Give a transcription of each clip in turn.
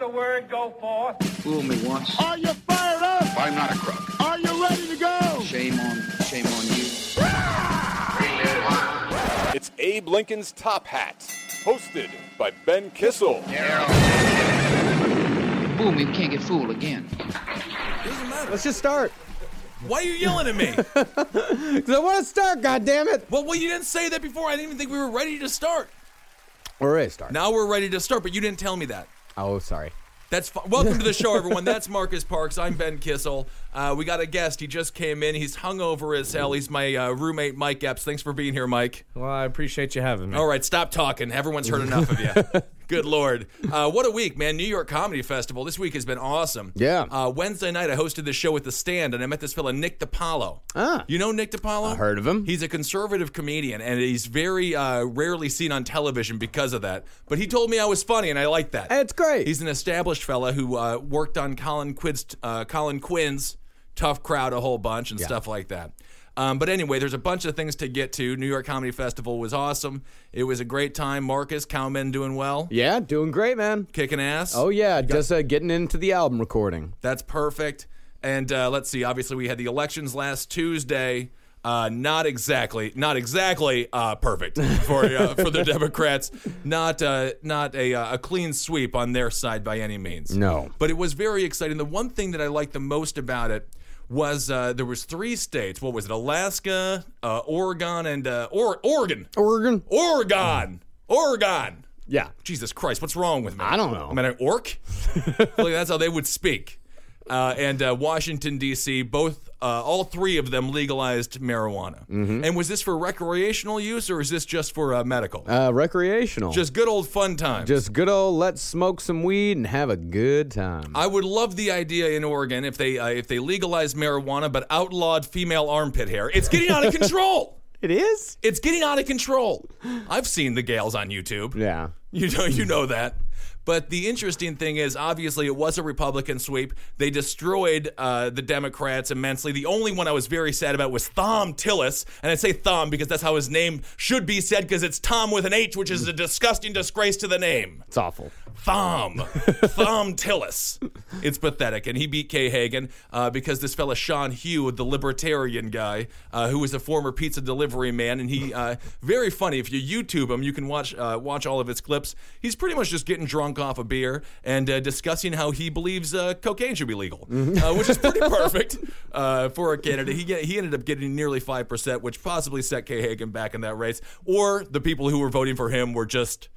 the word go forth. Fool me once. Are you fired up? I'm not a crook. Are you ready to go? Shame on, shame on you. It's Abe Lincoln's Top Hat, hosted by Ben Kissel. Fool me, we can't get fooled again. Doesn't matter. Let's just start. Why are you yelling at me? Because I want to start, God damn it! well, well, you didn't say that before. I didn't even think we were ready to start. We're ready to start. Now we're ready to start, but you didn't tell me that. Oh, sorry. That's fu- welcome to the show, everyone. That's Marcus Parks. I'm Ben Kissel. Uh, we got a guest. He just came in. He's hungover as hell. He's my uh, roommate, Mike Epps. Thanks for being here, Mike. Well, I appreciate you having me. All right, stop talking. Everyone's heard enough of you. Good lord. Uh, what a week, man. New York Comedy Festival. This week has been awesome. Yeah. Uh, Wednesday night, I hosted the show at The Stand, and I met this fella, Nick DiPaolo. Ah. You know Nick DiPaolo? I heard of him. He's a conservative comedian, and he's very uh, rarely seen on television because of that. But he told me I was funny, and I like that. It's great. He's an established fella who uh, worked on Colin Quinn's, uh, Colin Quinn's Tough Crowd a whole bunch and stuff like that. Um, but anyway, there's a bunch of things to get to. New York Comedy Festival was awesome. It was a great time. Marcus, Cowman doing well, yeah, doing great, man. kicking ass. Oh yeah, just uh, getting into the album recording. That's perfect. And uh, let's see. Obviously, we had the elections last Tuesday. Uh, not exactly, not exactly uh, perfect for uh, for the Democrats. Not uh, not a, uh, a clean sweep on their side by any means. No. but it was very exciting. The one thing that I liked the most about it was uh, there was three states. What was it? Alaska, uh, Oregon, and uh, or- Oregon. Oregon. Oregon. Oregon. Yeah. Jesus Christ, what's wrong with me? I don't know. I'm an orc. like that's how they would speak. Uh, and uh, Washington D.C. Both, uh, all three of them legalized marijuana. Mm-hmm. And was this for recreational use or is this just for uh, medical? Uh, recreational. just good old fun time. just good old let's smoke some weed and have a good time. I would love the idea in Oregon if they uh, if they legalized marijuana but outlawed female armpit hair. It's getting out of control. it is. It's getting out of control. I've seen the gals on YouTube. Yeah. You know, you know that. But the interesting thing is, obviously, it was a Republican sweep. They destroyed uh, the Democrats immensely. The only one I was very sad about was Thom Tillis, and I say Thom because that's how his name should be said, because it's Tom with an H, which is a disgusting disgrace to the name. It's awful. Thom, Thom Tillis. It's pathetic, and he beat Kay Hagan uh, because this fella Sean Haugh, the libertarian guy, uh, who was a former pizza delivery man, and he uh, very funny. If you YouTube him, you can watch uh, watch all of his clips. He's pretty much just getting drunk off a beer and uh, discussing how he believes uh, cocaine should be legal, uh, which is pretty perfect uh, for a candidate. He get, he ended up getting nearly five percent, which possibly set Kay Hagan back in that race, or the people who were voting for him were just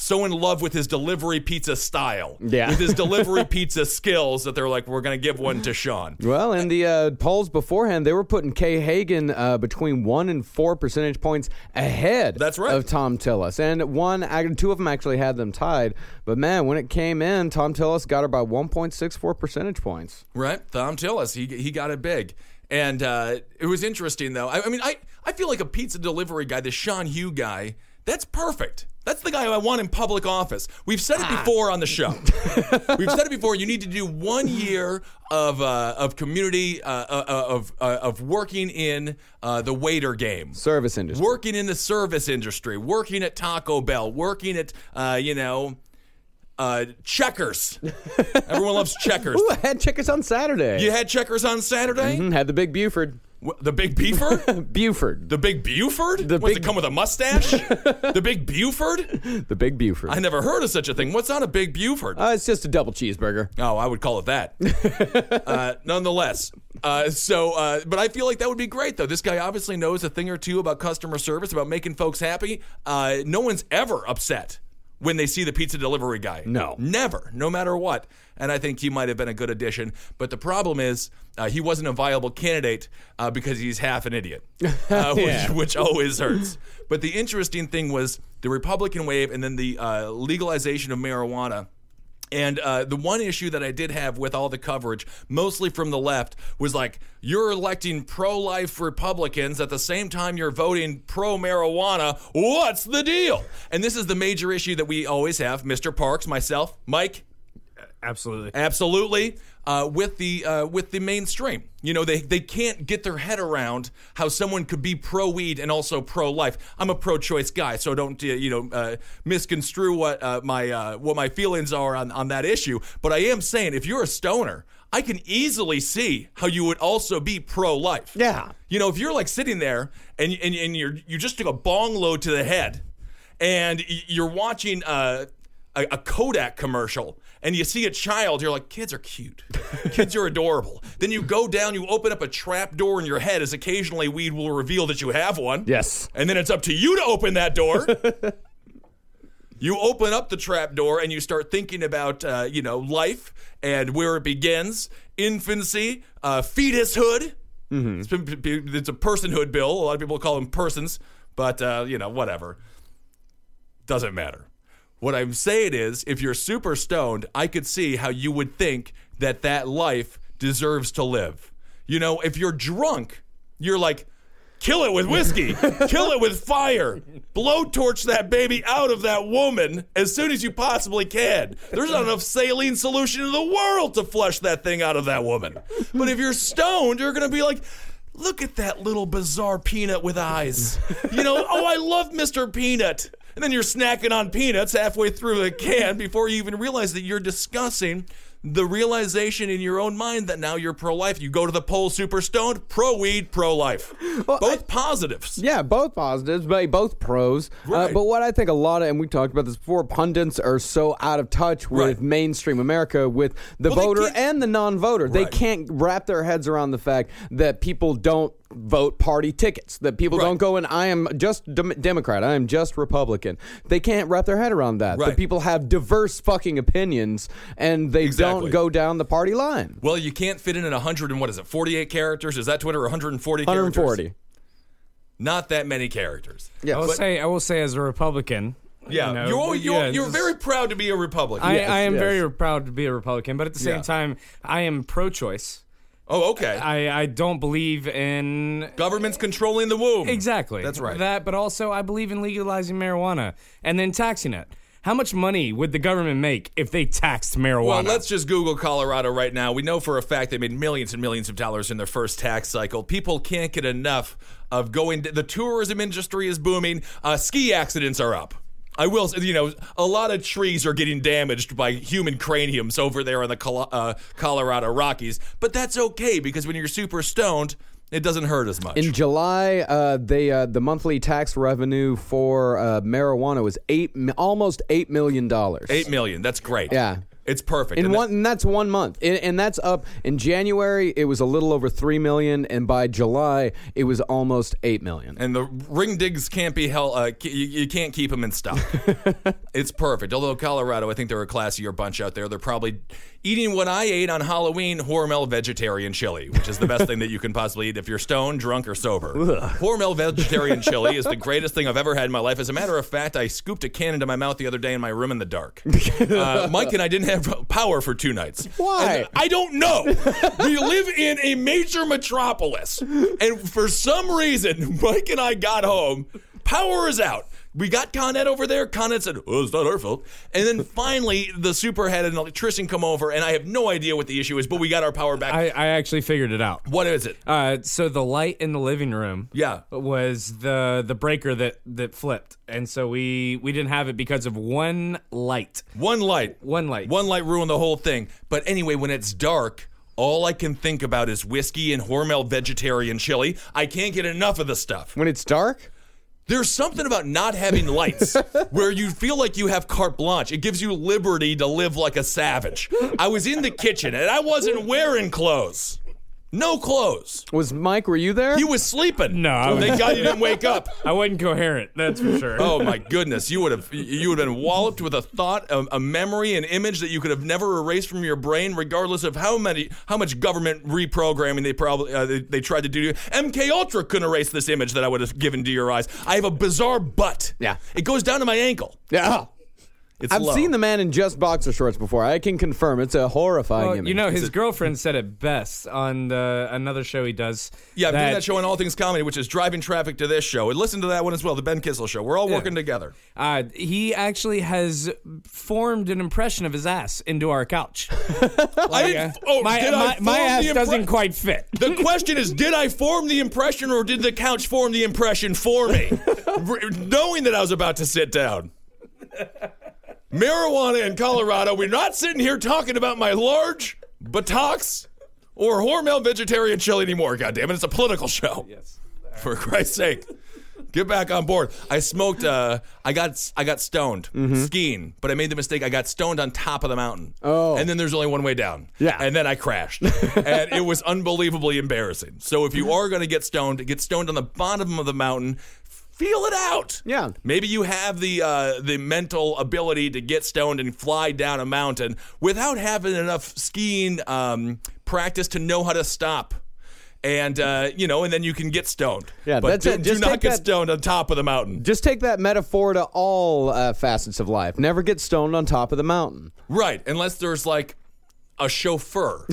so in love with his delivery pizza style, Yeah. with his delivery pizza skills that they're like, we're gonna give one to Sean. Well, in the uh, polls beforehand, they were putting Kay Hagan uh, between one and four percentage points ahead. That's right. of Thom Tillis, and one, two of them actually had them tied. But man, when it came in, Thom Tillis got her by one point six four percentage points. Right, Thom Tillis, he he got it big, and uh, it was interesting though. I, I mean, I I feel like a pizza delivery guy, the Sean Haugh guy, that's perfect. That's the guy I want in public office. We've said it before on the show. We've said it before. You need to do one year of uh, of community uh, uh, of uh, of working in uh, the waiter game. Service industry. working in the service industry, working at Taco Bell, working at uh, you know uh, Checkers. Everyone loves Checkers. Ooh, I had checkers on Saturday. You had Checkers on Saturday. Mhm, had the big Buford. The Big Beefer. Buford. The Big Buford? The What's big- it come with a mustache? the Big Buford? The big Buford. I never heard of such a thing. What's on a Big Buford? Uh, it's just a double cheeseburger. Oh, I would call it that. uh, nonetheless, uh, so, uh, but I feel like that would be great, though. This guy obviously knows a thing or two about customer service, about making folks happy. Uh, no one's ever upset when they see the pizza delivery guy. No. Never, no matter what. And I think he might have been a good addition. But the problem is, uh, he wasn't a viable candidate uh, because he's half an idiot, uh, Yeah. which, which always hurts. But the interesting thing was the Republican wave and then the uh, legalization of marijuana. And uh, the one issue that I did have with all the coverage, mostly from the left, was like, you're electing pro life Republicans at the same time you're voting pro marijuana. What's the deal? And this is the major issue that we always have. Mr. Parks, myself, Mike, Absolutely. Absolutely. Uh, with the uh, with the mainstream, you know, they they can't get their head around how someone could be pro weed and also pro life. I'm a pro choice guy, so don't uh, you know uh, misconstrue what uh, my uh, what my feelings are on on that issue. But I am saying, if you're a stoner, I can easily see how you would also be pro life. Yeah. You know, if you're like sitting there and and, and you're you just took a bong load to the head, and you're watching uh, a, a Kodak commercial, and you see a child, you're like, kids are cute, kids are adorable. Then you go down, you open up a trap door in your head, as occasionally weed will reveal that you have one. Yes. And then it's up to you to open that door. you open up the trap door and you start thinking about, uh, you know, life and where it begins, infancy, uh, fetushood. It's, been, it's a personhood bill. A lot of people call them persons, but, uh, you know, whatever. Doesn't matter. What I'm saying is, if you're super stoned, I could see how you would think that that life deserves to live. You know, if you're drunk, you're like, kill it with whiskey, kill it with fire, blowtorch that baby out of that woman as soon as you possibly can. There's not enough saline solution in the world to flush that thing out of that woman. But if you're stoned, you're gonna be like, look at that little bizarre peanut with eyes. You know, oh, I love Mr. Peanut. And then you're snacking on peanuts halfway through the can before you even realize that you're discussing the realization in your own mind that now you're pro life. You go to the poll super stoned, pro weed, pro life. Both positives. Yeah, both positives, but both pros. Uh, but what I think a lot of, and we talked about this before, pundits are so out of touch with Right. mainstream America, with the Well, voter and the non-voter. They can't wrap their heads around the fact that people don't vote party tickets. That people Right. don't go and I am just dem- Democrat. I am just Republican. They can't wrap their head around that. Right. That people have diverse fucking opinions and they Exactly. don't go down the party line. Well, you can't fit in at 100 and what is it, 48 characters? Is that Twitter? 140 characters? 140. Not that many characters. Yeah. I will But- say, I will say, as a Republican, Yeah, you know, you're, you're, yeah, you're very proud to be a Republican. I, Yes, I am yes. very proud to be a Republican, but at the same Yeah. time, I am pro-choice. Oh, okay. I, I don't believe in Government's controlling the womb. exactly That's right. that, but also I believe in legalizing marijuana and then taxing it. How much money would the government make if they taxed marijuana? Well, let's just Google Colorado right now. We know for a fact they made millions and millions of dollars in their first tax cycle. People can't get enough of going. The tourism industry is booming. Uh, ski accidents are up. I will, say, you know, a lot of trees are getting damaged by human craniums over there in the Col- uh, Colorado Rockies, but that's okay because when you're super stoned, it doesn't hurt as much. In July, uh, they uh, the monthly tax revenue for uh, marijuana was eight, almost eight million dollars. Eight million. That's great. Yeah. It's perfect. in And that- one, and that's one month, and, and that's up. In January, it was a little over three million, and by July, it was almost eight million. and the Ring Dings can't be held. Uh, you, you can't keep them in stock. it's perfect. Although Colorado, I think they're a classier bunch out there. They're probably eating what I ate on Halloween: Hormel vegetarian chili, which is the best thing that you can possibly eat if you're stoned, drunk, or sober. Hormel vegetarian chili is the greatest thing I've ever had in my life. As a matter of fact, I scooped a can into my mouth the other day in my room in the dark. Uh, Mike and I didn't have power for two nights. Why? And I don't know. we live in a major metropolis, and for some reason, Mike and I got home. Power is out. We got Con Ed over there. Con Ed said, "Oh, it's not our fault." And then finally, the super had an electrician come over, and I have no idea what the issue is, but we got our power back. I, I actually figured it out. what is it? Uh, so the light in the living room, Yeah. was the the breaker that that flipped, and so we we didn't have it because of one light. One light. One light. One light ruined the whole thing. But anyway, when it's dark, all I can think about is whiskey and Hormel vegetarian chili. I can't get enough of the stuff. When it's dark, There's something about not having lights where you feel like you have carte blanche. It gives you liberty to live like a savage. I was in the kitchen and I wasn't wearing clothes. No clothes. was Mike? Were you there? He was sleeping. No, I was- Thank God you didn't wake up. I wasn't coherent. That's for sure. Oh my goodness, you would have you would have been walloped with a thought, a, a memory, an image that you could have never erased from your brain, regardless of how many how much government reprogramming they probably uh, they, they tried to do. to you. MK Ultra couldn't erase this image that I would have given to your eyes. I have a bizarre butt. Yeah. it goes down to my ankle. yeah. It's I've low. seen the man in just boxer shorts before. I can confirm it's a horrifying Well, image. you know, his girlfriend said it best on the, another show he does. Yeah, I'm doing that show on All Things Comedy, which is driving traffic to this show. And listen to that one as well, the Ben Kissel show. We're all working together. Uh, he actually has formed an impression of his ass into our couch. I didn't, oh, my did I my, my ass impre- doesn't quite fit. The question is, did I form the impression or did the couch form the impression for me? Knowing that I was about to sit down. Marijuana in Colorado, we're not sitting here talking about my large buttocks or Hormel vegetarian chili anymore. God damn it, it's a political show. Yes. For Christ's sake. Get back on board. I smoked. Uh, I got. I got stoned skiing, but I made the mistake. I got stoned on top of the mountain. Oh. and then there's only one way down. Yeah. and then I crashed, and it was unbelievably embarrassing. So if you are going to get stoned, get stoned on the bottom of the mountain. Feel it out. Yeah. Maybe you have the uh, the mental ability to get stoned and fly down a mountain without having enough skiing um, practice to know how to stop. And uh, you know, and then you can get stoned. Yeah, but that's do, it. Just do not get that- stoned on top of the mountain. Just take that metaphor to all uh, facets of life. Never get stoned on top of the mountain. Right, unless there's like a chauffeur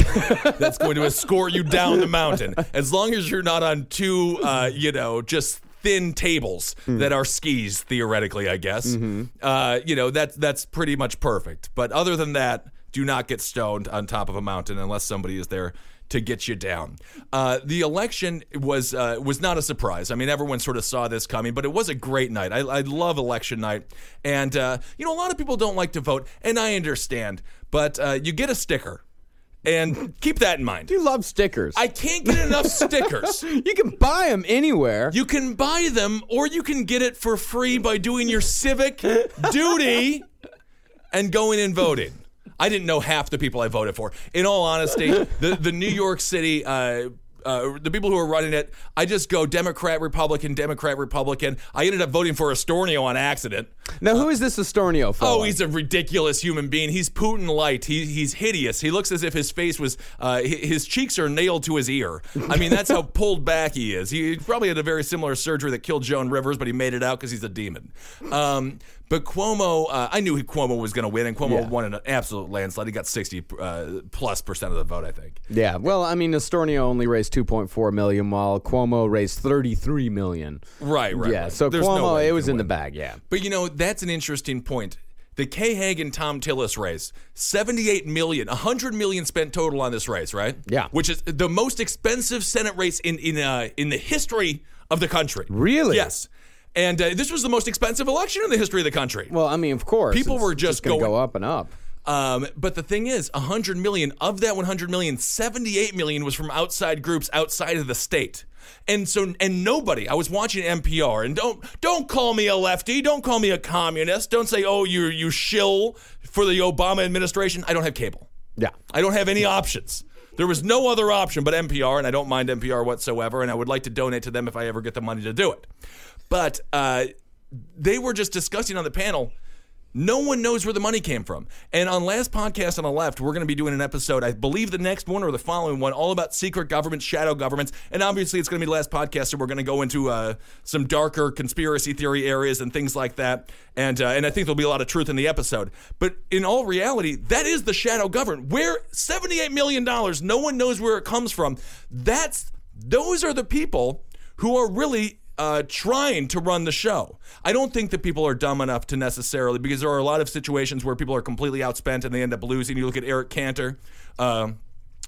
that's going to escort you down the mountain. As long as you're not on two, uh, you know, just thin tables that are skis, theoretically, I guess. Uh, you know, that's that's pretty much perfect. But other than that, do not get stoned on top of a mountain unless somebody is there to get you down. Uh, the election was uh, was not a surprise. I mean, everyone sort of saw this coming, but it was a great night. I, I love election night, and uh, you know, a lot of people don't like to vote, and I understand. But uh, you get a sticker, and keep that in mind. You love stickers. I can't get enough stickers. you can buy them anywhere. You can buy them, or you can get it for free by doing your civic duty and going and voting. I didn't know half the people I voted for. In all honesty, the the New York City. Uh, uh, the people who are running it, I just go Democrat, Republican, Democrat, Republican. I ended up voting for Astorino on accident. now, who is this Astorino fellow? Oh, he's a ridiculous human being. He's Putin light. He, he's hideous. He looks as if his face was, uh, his cheeks are nailed to his ear. I mean, that's how pulled back he is. He probably had a very similar surgery that killed Joan Rivers, but he made it out because he's a demon. Um, but Cuomo, uh, I knew Cuomo was going to win, and Cuomo Yeah. won an absolute landslide. He got 60 uh, plus percent of the vote, I think. Yeah, well, I mean, Astorino only raised 2.4 million, while Cuomo raised 33 million. Right, right. yeah, right. so There's Cuomo, he it was in the bag. Yeah, But you know, that's an interesting point. The Kay Hagan Thom Tillis race, 78 million, 100 million spent total on this race, right? Yeah. Which is the most expensive Senate race in in uh, in the history of the country. Really? Yes. And uh, this was the most expensive election in the history of the country. well, I mean, of course, People were just gonna going- go up and up. Um, but the thing is, 100 million of that 100 million, 78 million was from outside groups outside of the state. And so, and nobody. I was watching NPR, and don't don't call me a lefty. Don't call me a communist. Don't say, oh, you you shill for the Obama administration. I don't have cable. Yeah, I don't have any options. There was no other option but NPR, and I don't mind NPR whatsoever, and I would like to donate to them if I ever get the money to do it. But uh, they were just discussing on the panel. No one knows where the money came from. And on last podcast on the left, we're going to be doing an episode, I believe the next one or the following one, all about secret governments, shadow governments. And obviously, it's going to be the last podcast, so we're going to go into uh, some darker conspiracy theory areas and things like that. And uh, and I think there'll be a lot of truth in the episode. But in all reality, that is the shadow government. Where $78 million, no one knows where it comes from. That's those are the people who are really uh, trying to run the show. I don't think that people are dumb enough to necessarily, because there are a lot of situations where people are completely outspent and they end up losing. You look at Eric Cantor. Um,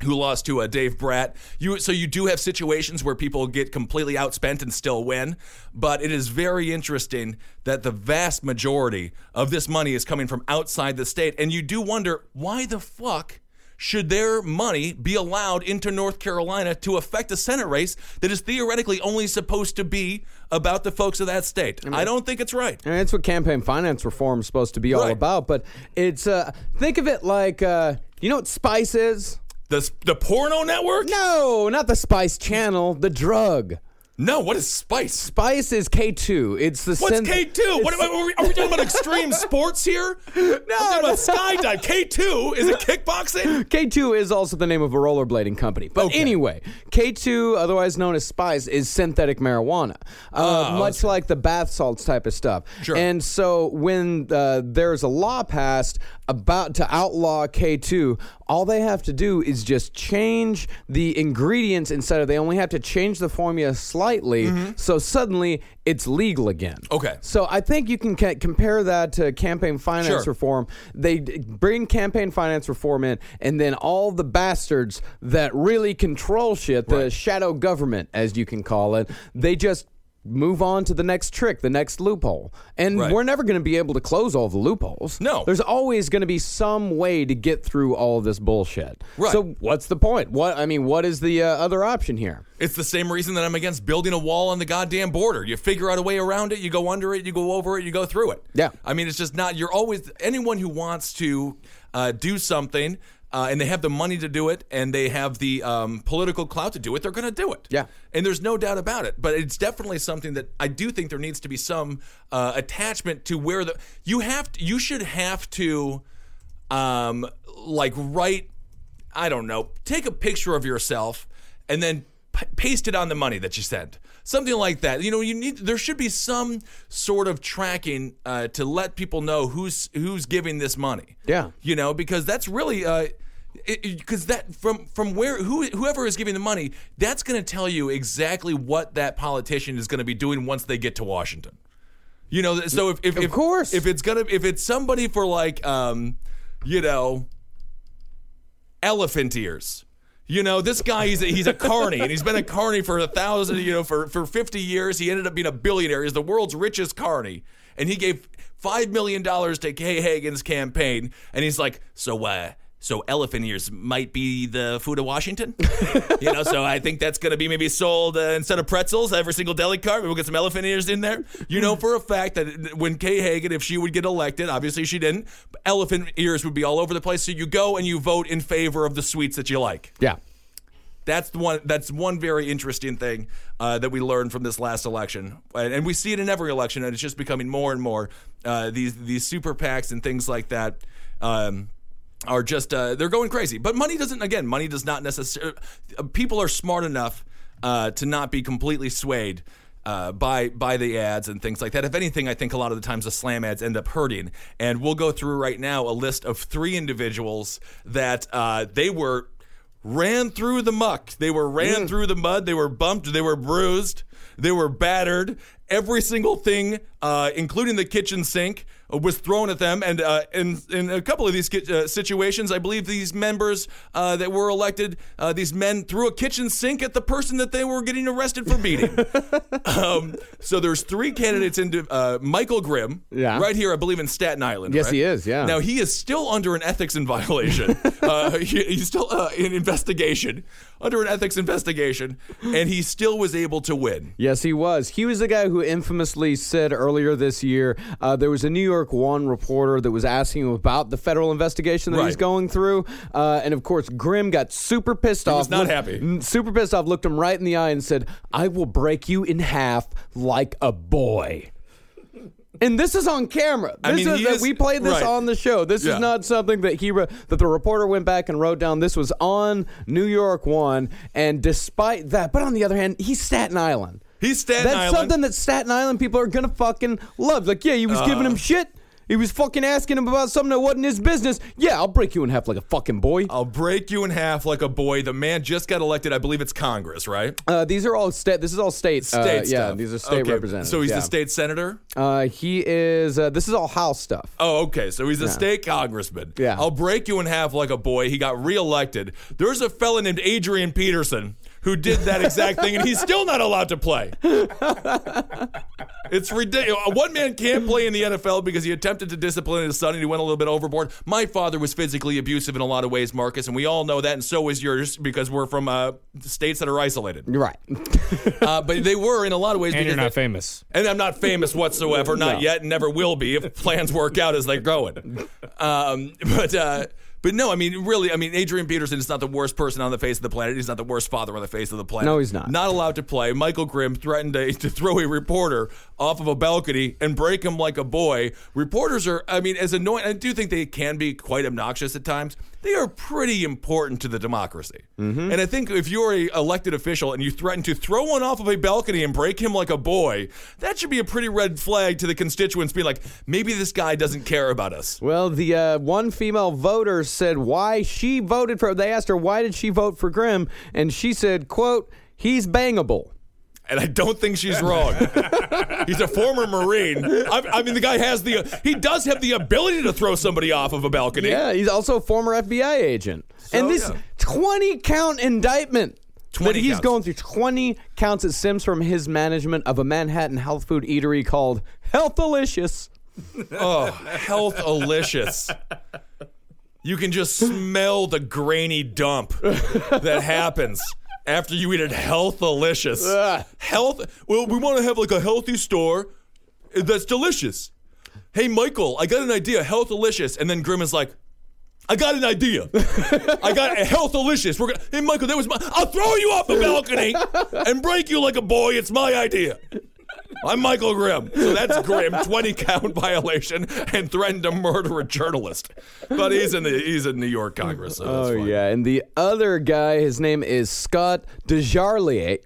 who lost to uh, Dave Bratt? You so you do have situations where people get completely outspent and still win, but it is very interesting that the vast majority of this money is coming from outside the state, and you do wonder why the fuck should their money be allowed into North Carolina to affect a Senate race that is theoretically only supposed to be about the folks of that state? I don't think it's right. and that's what campaign finance reform is supposed to be all Right. about. But it's uh, think of it like uh, you know what Spice is? The the porno network. No, not the Spice Channel, the drug. No, what is Spice? Spice is K2. It's the What's K two? What are, we, are we talking about extreme sports here? No, I'm talking about skydive. K two is it kickboxing? K2 is also the name of a rollerblading company. But Okay. anyway, K2, otherwise known as Spice, is synthetic marijuana, uh, much like the bath salts type of stuff. Oh, Sure. And so when uh, there's a law passed about to outlaw K2, all they have to do is just change the ingredients instead of they only have to change the formula slightly. So suddenly it's legal again. Mm-hmm. Okay. So I think you can ca- compare that to campaign finance Sure. reform. They d- bring campaign finance reform in, and then all the bastards that really control shit, the shadow government, as you can call it, they just move on to the next trick, the next loophole. And Right. we're never going to be able to close all the loopholes. No. There's always going to be some way to get through all of this bullshit. Right. So what's the point? What I mean, what is the uh, other option here? It's the same reason that I'm against building a wall on the goddamn border. You figure out a way around it, you go under it, you go over it, you go through it. Yeah. I mean, it's just not, you're always, anyone who wants to uh, do something uh, and they have the money to do it and they have the um, political clout to do it, they're going to do it. Yeah. And there's no doubt about it. But it's definitely something that I do think there needs to be some uh, attachment to where the, you have, to, you should have to, um, like, write I don't know, take a picture of yourself and then paste it on the money that you send. Something like that. You know, you need there should be some sort of tracking uh, to let people know who's who's giving this money. Yeah. You know, because that's really uh because that from from where who whoever is giving the money, that's going to tell you exactly what that politician is going to be doing once they get to Washington. You know, so if if Of if, course. if it's gonna if it's somebody for like um, you know, elephant ears. You know, this guy he's a, he's a carny and he's been a carny for a thousand, you know, for for 50 years. He ended up being a billionaire. He's the world's richest carny. And he gave 5 million dollars to Kay Hagan's campaign and he's like, "So uh so elephant ears might be the food of Washington, you know. So I think that's going to be maybe sold uh, instead of pretzels. Every single deli cart, we'll get some elephant ears in there. You know for a fact that when Kay Hagan, if she would get elected, obviously she didn't, elephant ears would be all over the place. So you go and you vote in favor of the sweets that you like. Yeah. That's the one. That's one very interesting thing uh, that we learned from this last election, and, and we see it in every election, and it's just becoming more and more. Uh, these these super PACs and things like that. Um, are just uh, they're going crazy. But money doesn't. Again, money does not necessarily. People are smart enough uh, to not be completely swayed. Uh, by by the ads and things like that. If anything, I think a lot of the times the slam ads end up hurting. And we'll go through right now a list of three individuals that uh, they were ran through the muck. They were ran through the mud. They were bumped. They were bruised. They were battered. Every single thing, uh, including the kitchen sink, was thrown at them. And uh, in in a couple of these uh, situations, I believe these members uh, that were elected, uh, these men threw a kitchen sink at the person that they were getting arrested for beating. um, so there's three candidates into uh, Michael Grimm, Yeah. right here, I believe in Staten Island. Yes, right? he is, yeah. Now he is still under an ethics in violation. uh, he- he's still uh, in investigation, under an ethics investigation, and he still was able to win. Yes, he was. He was the guy who infamously said earlier this year uh, there was a New York One reporter that was asking him about the federal investigation that he's Right. going through, uh, and of course Grimm got super pissed off. was not looked- happy. Super pissed off. Looked him right in the eye and said, "I will break you in half like a boy." And this is on camera. This I mean, is, is- we played this right. on the show. This Yeah. is not something that he that the reporter went back and wrote down. This was on New York One, and despite that, but on the other hand, he's Staten Island. He's Staten Island. That's Island. something that Staten Island people are gonna fucking love. Like, yeah, he was giving Uh. him shit. He was fucking asking him about something that wasn't his business. Yeah, I'll break you in half like a fucking boy. I'll break you in half like a boy. The man just got elected. I believe it's Congress, right? Uh, these are all state. This is all state. uh, State Yeah, these are state Okay, representatives. So he's yeah. the state senator. Uh, he is. Uh, this is all House stuff. Oh, okay. So he's a state congressman. Yeah. I'll break you in half like a boy. He got reelected. There's a fella named Adrian Peterson who did that exact thing, and he's still not allowed to play. It's ridiculous. One man can't play in the NFL because he attempted to discipline his son and he went a little bit overboard. My father was physically abusive in a lot of ways, Marcus, and we all know that, and so is yours because we're from uh, states that are isolated. You're right. Uh, but they were in a lot of ways. And because you're not they- famous. and I'm not famous whatsoever, not No. yet, and never will be if plans work out as they're going. Um, but uh, But no, I mean, really, I mean, Adrian Peterson is not the worst person on the face of the planet. He's not the worst father on the face of the planet. No, he's not. Not allowed to play. Michael Grimm threatened to, to throw a reporter off of a balcony and break him like a boy. Reporters are, I mean, as annoying, I do think they can be quite obnoxious at times. They are pretty important to the democracy. Mm-hmm. And I think if you're a elected official and you threaten to throw one off of a balcony and break him like a boy, that should be a pretty red flag to the constituents being like, maybe this guy doesn't care about us. Well, the uh, one female voter said why she voted for. They asked her why did she vote for Grimm, and she said, "quote He's bangable." and I don't think she's wrong. He's a former Marine. I, I mean, the guy has the he does have the ability to throw somebody off of a balcony. Yeah, he's also a former FBI agent, and this yeah. twenty count indictment. 20 that he's counts. going through 20 counts. It stems from his management of a Manhattan health food eatery called Health Delicious. Oh, health delicious. You can just smell the grainy dump that happens after you eat it. Health delicious. Health. Well, we want to have like a healthy store that's delicious. Hey, Michael, I got an idea. Health delicious. And then Grimm is like, I got an idea. I got a health delicious. We're gonna, hey, Michael, that was my. I'll throw you off the balcony and break you like a boy. It's my idea. I'm Michael Grimm. So that's Grimm, 20 count violation and threatened to murder a journalist. But he's in the he's in New York Congress. So that's Oh fine. yeah, and the other guy, his name is Scott Desjarlais.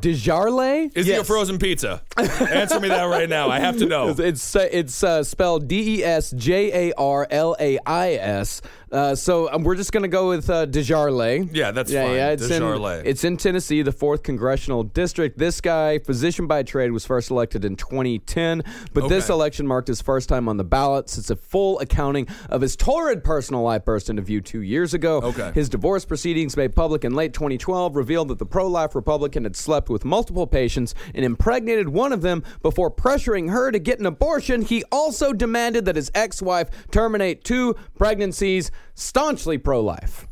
Desjarlais? Is he a frozen pizza? Answer me that right now. I have to know. It's it's, uh, it's uh, spelled D E S J A R L A I S. Uh, so um, we're just gonna go with uh, Desjarlais. Yeah, that's yeah, fine. Yeah, it's Desjarlais. in it's in Tennessee, the fourth congressional district. This guy, physician by trade, was first elected in 2010, but this election marked his first time on the ballot since a full accounting of his torrid personal life burst into view two years ago. Okay. His divorce proceedings made public in late 2012 revealed that the pro-life Republican had slept with multiple patients and impregnated one of them before pressuring her to get an abortion. He also demanded that his ex-wife terminate two pregnancies. Staunchly pro-life.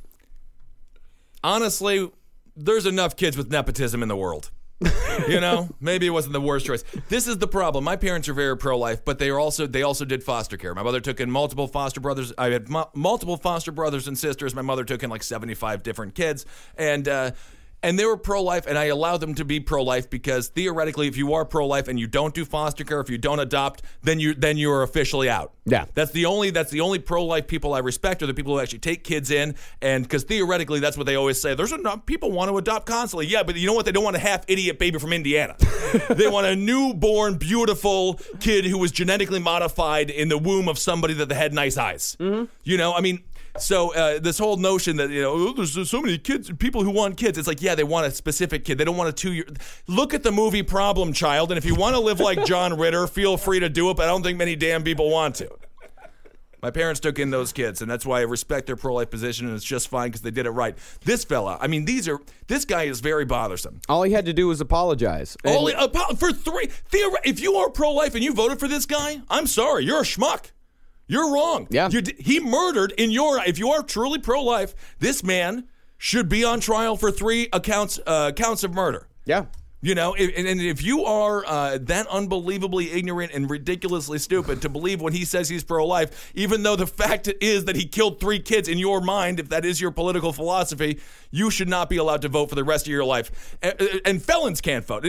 Honestly, there's enough kids with nepotism in the world. you know, maybe it wasn't the worst choice. This is the problem. My parents are very pro-life, but they are also they also did foster care. My mother took in multiple foster brothers. I had mu- multiple foster brothers and sisters. My mother took in like 75 different kids, and uh, and they were pro-life, and I allow them to be pro-life because theoretically, if you are pro-life and you don't do foster care, if you don't adopt, then you then you are officially out. Yeah. That's the only that's the only pro-life people I respect are the people who actually take kids in and because theoretically that's what they always say. There's enough people want to adopt constantly. Yeah, but you know what? They don't want a half idiot baby from Indiana. they want a newborn, beautiful kid who was genetically modified in the womb of somebody that had nice eyes. Mm-hmm. You know, I mean. So uh, this whole notion that you know oh, there's so many kids, people who want kids, it's like yeah, they want a specific kid. They don't want a two year. Look at the movie Problem Child, and if you want to live like John Ritter, feel free to do it. But I don't think many damn people want to. My parents took in those kids, and that's why I respect their pro life position, and it's just fine because they did it right. This fella, I mean, these are this guy is very bothersome. All he had to do was apologize. Only apo- for three. Theore- if you are pro life and you voted for this guy, I'm sorry, you're a schmuck. You're wrong. Yeah. You d- he murdered in your. If you are truly pro life, this man should be on trial for three accounts uh, counts of murder. yeah. You know, if, and and if you are uh, that unbelievably ignorant and ridiculously stupid to believe when he says he's pro life, even though the fact is that he killed three kids in your mind, if that is your political philosophy, you should not be allowed to vote for the rest of your life. And, and felons can't vote.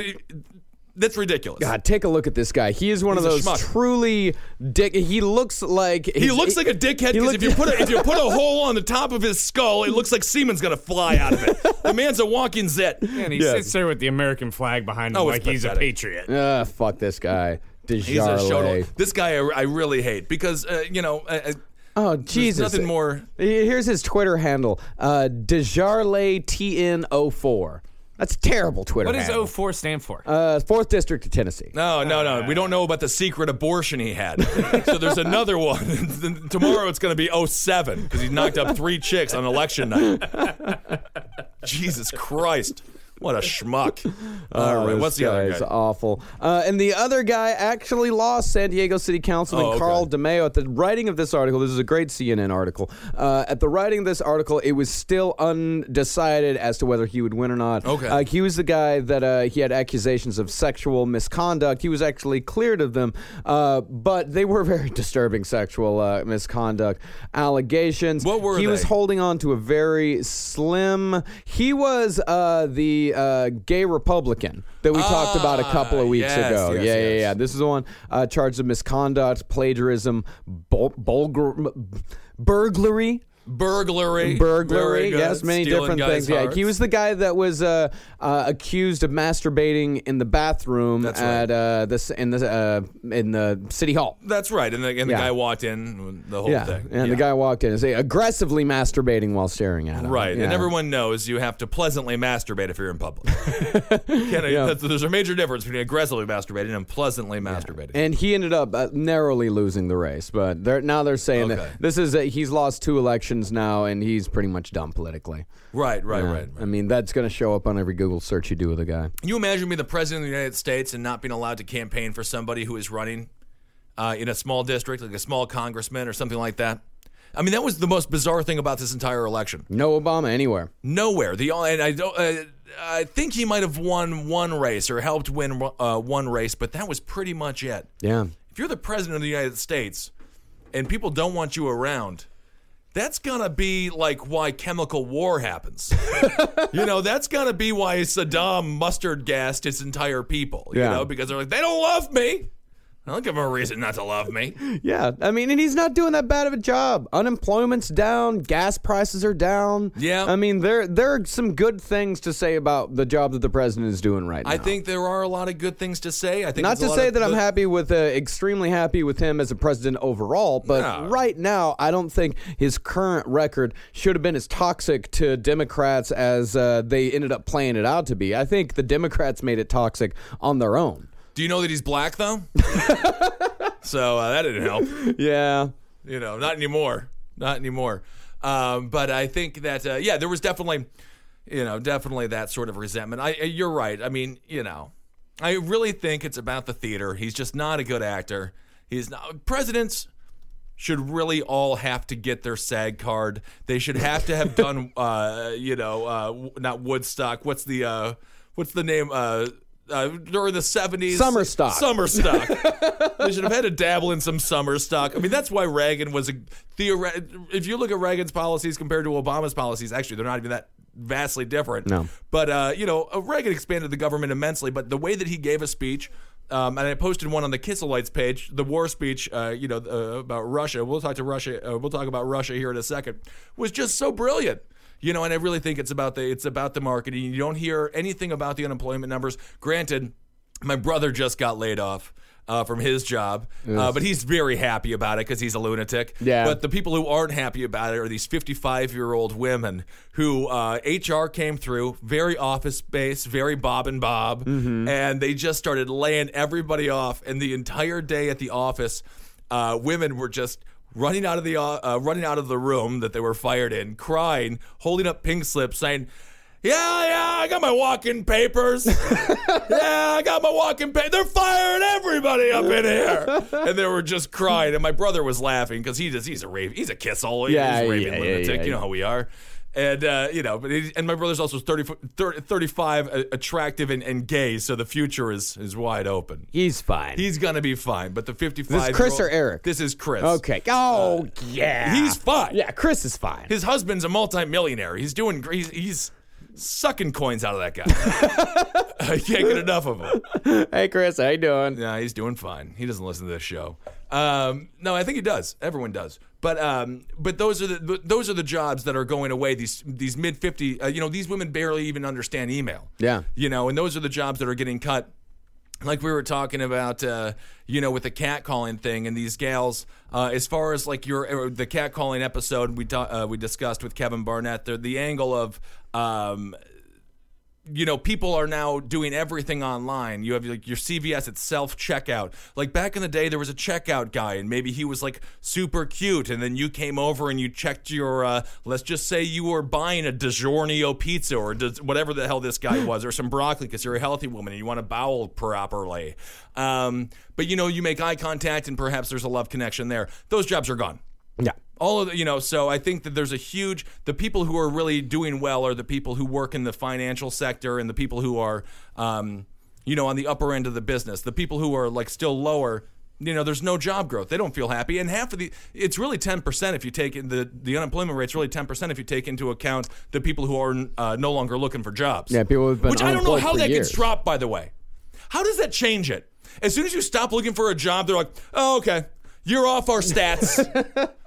It- that's ridiculous. God, take a look at this guy. He is one He's of those truly dick. He looks like He looks like a dickhead because if you put a, if you put a hole on the top of his skull, it looks like semen's gonna fly out of it. The man's a walking zit. And he Yeah. sits there with the American flag behind him Oh, like he's a patriot. Ah, fuck this guy. He's a show. This guy I, I really hate because uh, you know. Uh, uh, Oh there's Jesus! nothing more. Here's his Twitter handle: uh, Desjarlais TN04. That's a terrible Twitter. What does handle. 04 stand for? Uh, fourth district of Tennessee. No, no, no. We don't know about the secret abortion he had. so there's another one. Tomorrow it's going to be 07 because he knocked up three chicks on election night. Jesus Christ. What a schmuck. Oh, All right, this what's the guy other is guy? awful. Uh, and the other guy actually lost San Diego City Councilman Oh, okay. Carl DeMaio at the writing of this article. This is a great CNN article. Uh, at the writing of this article, it was still undecided as to whether he would win or not. Okay. Uh, he was the guy that uh, he had accusations of sexual misconduct. He was actually cleared of them, uh, but they were very disturbing sexual uh, misconduct allegations. What were he was holding on to a very slim. He was uh, the uh, gay Republican that we talked about a couple of Ah, weeks yes, ago. yes, yeah, yeah, yes. yeah. This is the one uh, charged of misconduct, plagiarism, bul- bulgar- burglary. Burglary. Burglary, yes, many Stealing different things. Yeah, he was the guy that was uh, uh, accused of masturbating in the bathroom right. at uh, this in the uh, in the city hall. That's right. And the, and the Yeah. guy walked in, the whole yeah, thing. and Yeah. the guy walked in and say aggressively masturbating while staring at him. Right, and everyone knows you have to pleasantly masturbate if you're in public. Can I- Yeah. that's- There's a major difference between aggressively masturbating and pleasantly masturbating. And he ended up uh, narrowly losing the race, but they're, now they're saying Okay. that this is that he's lost two elections now, and he's pretty much done politically. right, right, Yeah. right. I mean, that's going to show up on every Google search you do with a guy. Can you imagine being the president of the United States and not being allowed to campaign for somebody who is running uh, in a small district, like a small congressman or something like that? I mean, that was the most bizarre thing about this entire election. No Obama anywhere. Nowhere. The and I don't. Uh, I think he might have won one race or helped win uh, one race, but that was pretty much it. Yeah. if you're the president of the United States and people don't want you around, that's gonna be like why chemical war happens. you know, that's gonna be why Saddam mustard gassed his entire people. You Yeah. know, because they're like, they don't love me. I don't give them a reason not to love me. Yeah. I mean, and he's not doing that bad of a job. Unemployment's down. Gas prices are down. Yeah. I mean, there there are some good things to say about the job that the president is doing right now. I think there are a lot of good things to say. I think Not to say that I'm happy with, uh, extremely happy with him as a president overall, but No. right now, I don't think his current record should have been as toxic to Democrats as uh, they ended up playing it out to be. I think the Democrats made it toxic on their own. Do you know that he's black though? so uh, that didn't help. Yeah. you know, not anymore, not anymore. Um, but I think that uh, yeah, there was definitely, you know, definitely that sort of resentment. I, uh, you're right. I mean, you know, I really think it's about the theater. He's just not a good actor. He's not. Presidents should really all have to get their SAG card. They should have to have done, uh, you know, uh, not Woodstock. What's the uh, what's the name? Uh, during the seventies, Summer stock. Summer stock. they should have had to dabble in some summer stock. I mean, that's why Reagan was a theoret. If you look at Reagan's policies compared to Obama's policies, actually, they're not even that vastly different. No. But uh, you know, uh, Reagan expanded the government immensely. But the way that he gave a speech. Um, and I posted one on the Kisselites page, the war speech, uh, you know, uh, about Russia. We'll talk to Russia. Uh, we'll talk about Russia here in a second. Was just so brilliant, you know. And I really think it's about the it's about the marketing. You don't hear anything about the unemployment numbers. Granted, my brother just got laid off uh, from his job, uh, but he's very happy about it because he's a lunatic. Yeah. But the people who aren't happy about it are these 55 year old women who uh, HR came through, very office based, very Bob and Bob, and they just started laying everybody off. And the entire day at the office, uh, women were just running out of the uh, uh, running out of the room that they were fired in, crying, holding up pink slips, saying. Yeah, yeah, I got my walking papers. yeah, I got my walking papers. They're firing everybody up in here, and they were just crying. And my brother was laughing because he just he's a rave, he's a kissel, Yeah, he's a raving yeah, yeah, lunatic. yeah, you know yeah. how we are. And uh, you know, but he, and my brother's also 30, 30 35, uh, attractive and, and gay, so the future is is wide open. He's fine. He's gonna be fine, but the fifty-five. This is Chris or Eric? This is Chris. okay. Oh, yeah. He's fine. Yeah, Chris is fine. His husband's a multimillionaire. He's doing. gr- He's, he's sucking coins out of that guy. I can't get enough of him. hey, Chris, how you doing? Yeah, he's doing fine. He doesn't listen to this show. Um, no, I think he does. Everyone does. But um, but those are the those are the jobs that are going away. These these mid fifty. Uh, you know, these women barely even understand email. Yeah. You know, and those are the jobs that are getting cut. Like we were talking about, uh, you know, with the cat calling thing, and these gals. Uh, as far as like your uh, the cat calling episode we ta- uh, we discussed with Kevin Barnett, the the angle of um, you know, people are now doing everything online. You have like your CVS at self checkout. Like back in the day, there was a checkout guy, and maybe he was like super cute, and then you came over and you checked your. Uh, let's just say you were buying a DiGiorno pizza or whatever the hell this guy was, or some broccoli because you're a healthy woman and you want to bowel properly. Um, but you know, you make eye contact, and perhaps there's a love connection there. Those jobs are gone Yeah. All of the, you know so i think that there's a huge the people who are really doing well are the people who work in the financial sector and the people who are um, you know on the upper end of the business. The people who are like still lower you know there's no job growth. They don't feel happy. And half of the it's really 10% if you take in the the unemployment rate's really 10% if you take into account the people who are uh, no longer looking for jobs. Yeah, people who've been which i don't know how that years. gets dropped by the way. How does that change it? As soon as you stop looking for a job they're like oh okay. You're off our stats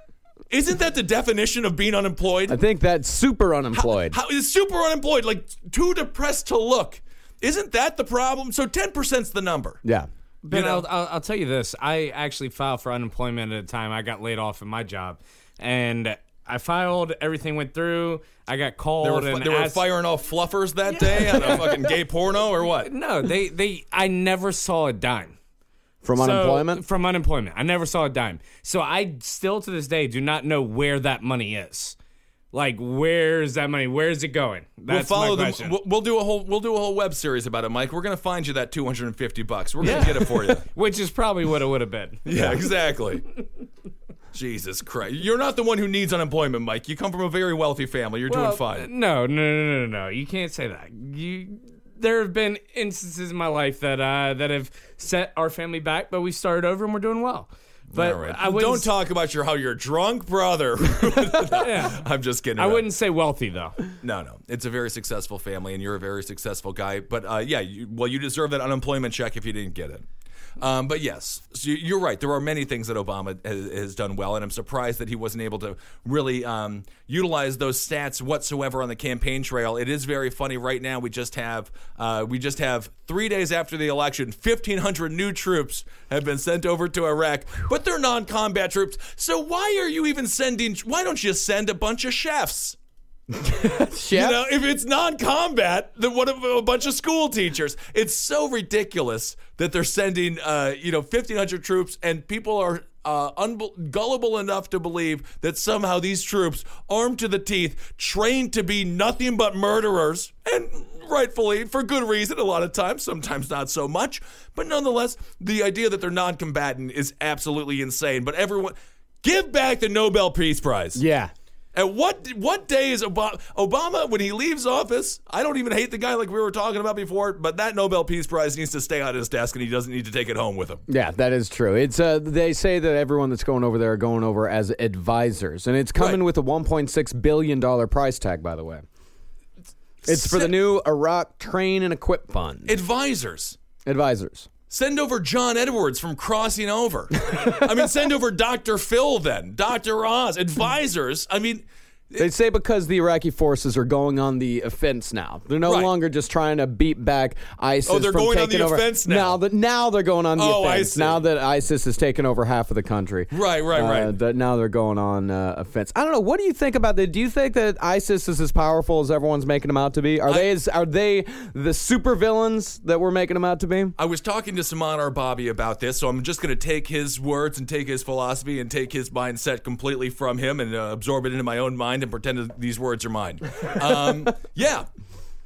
isn't that the definition of being unemployed? I think that's super unemployed. How is super unemployed, like too depressed to look? Isn't that the problem? So ten percent's the number. yeah. Ben, know? I'll, I'll, I'll tell you this. I actually filed for unemployment at a time I got laid off in my job. And I filed, everything went through. I got They called were, and they were asked- firing off fluffers that day on a fucking gay porno or what? No, they, they I never saw a dime. From So- unemployment? From unemployment. I never saw a dime. So I still to this day do not know where that money is. Like, where's that money? Where's it going? That's we'll follow my them. question. We'll, we'll do a whole we'll do a whole web series about it, Mike. We're gonna find you that two hundred and fifty bucks. We're gonna get it for you. Which is probably what it would have been. yeah, exactly. Jesus Christ! You're not the one who needs unemployment, Mike. You come from a very wealthy family. You're Well, doing fine. No, no, no, no, no, no. You can't say that. You, there have been instances in my life that uh, that have set our family back, but we started over and we're doing well. But All right. I wouldn't, Don't talk about your how you're drunk, brother. Yeah. I'm just kidding. I wouldn't say wealthy though. No, no. It's a very successful family, and you're a very successful guy. But uh, yeah, you, well, you deserve that unemployment check if you didn't get it. Um, but yes, so you- you're right. There are many things that Obama has, has done well, and I'm surprised that he wasn't able to really um, utilize those stats whatsoever on the campaign trail. It is very funny. Right now, we just have uh, we just have three days after the election, 1,500 new troops have been sent over to Iraq, but they're non-combat troops. So why are you even sending? Why don't you send a bunch of chefs? You know, if it's non-combat, then what of a bunch of school teachers? It's so ridiculous that they're sending, uh, you know, fifteen hundred troops, and people are uh, unbe- gullible enough to believe that somehow these troops, armed to the teeth, trained to be nothing but murderers, and rightfully for good reason. A lot of times, sometimes not so much, but nonetheless, the idea that they're non-combatant is absolutely insane. But everyone, give back the Nobel Peace Prize. yeah. And what what day is Obama, Obama when he leaves office? I don't even hate the guy like we were talking about before, but that Nobel Peace Prize needs to stay on his desk, and he doesn't need to take it home with him. Yeah, that is true. It's uh, they say that everyone that's going over there are going over as advisors, and it's coming Right. with a 1.6 billion dollar price tag. By the way, it's for the new Iraq Train and Equip Fund. Advisors. advisors. Send over John Edwards from Crossing Over. I mean, send over Dr. Phil then, Dr. Oz. Advisors. I mean, They say because the Iraqi forces are going on the offense now. They're no Right. longer just trying to beat back ISIS. Oh, they're from going on the over. offense now. that now they're going on the Oh, I offense. Now that ISIS has taken over half of the country. Right, right, Uh, right. that now they're going on uh, offense. I don't know. What do you think about that? Do you think that ISIS is as powerful as everyone's making them out to be? Are they as, are they the super villains that we're making them out to be? I was talking to Saman Bobby about this, so I'm just going to take his words and take his philosophy and take his mindset completely from him and uh, absorb it into my own mind and pretend these words are mine. Um, yeah.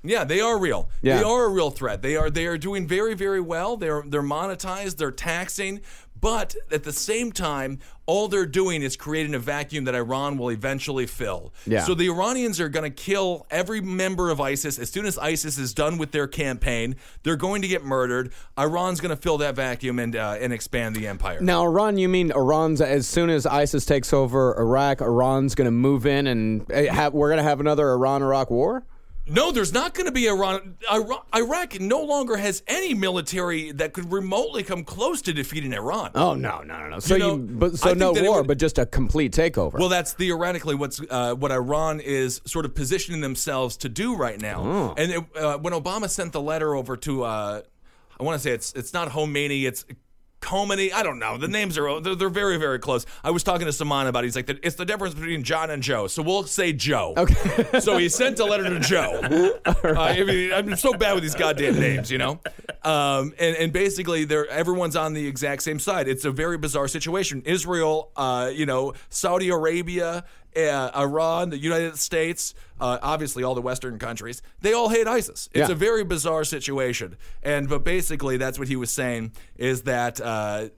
Yeah, they are real. Yeah. They are a real threat. They are they are doing very very well. They're they're monetized, they're taxing, but at the same time, all they're doing is creating a vacuum that Iran will eventually fill. Yeah. So the Iranians are going to kill every member of ISIS as soon as ISIS is done with their campaign. They're going to get murdered. Iran's going to fill that vacuum and uh, and expand the empire. Now, Iran, you mean Iran's as soon as ISIS takes over Iraq, Iran's going to move in and eh, have, we're going to have another Iran-Iraq war? No, there's not going to be Iran. Iraq, Iraq no longer has any military that could remotely come close to defeating Iran. Oh no, no, no, no. So You you, but so no war, would- but just a complete takeover. Well, that's theoretically what's uh, what Iran is sort of positioning themselves to do right now. Oh. And it, uh, when Obama sent the letter over to, uh, I want to say it's it's not Khomeini, it's Komeny. I don't know. The names are they're, they're very very close. I was talking to Saman about. it. He's like, it's the difference between John and Joe. So we'll say Joe. Okay. So he sent a letter to Joe. Uh, I mean, I'm so bad with these goddamn names, you know. Um, and and basically, they're everyone's on the exact same side. It's a very bizarre situation. Israel, uh, you know, Saudi Arabia. Uh, Iran, the United States, uh, obviously all the Western countries, they all hate ISIS. It's Yeah. a very bizarre situation. And but basically, that's what he was saying is that uh,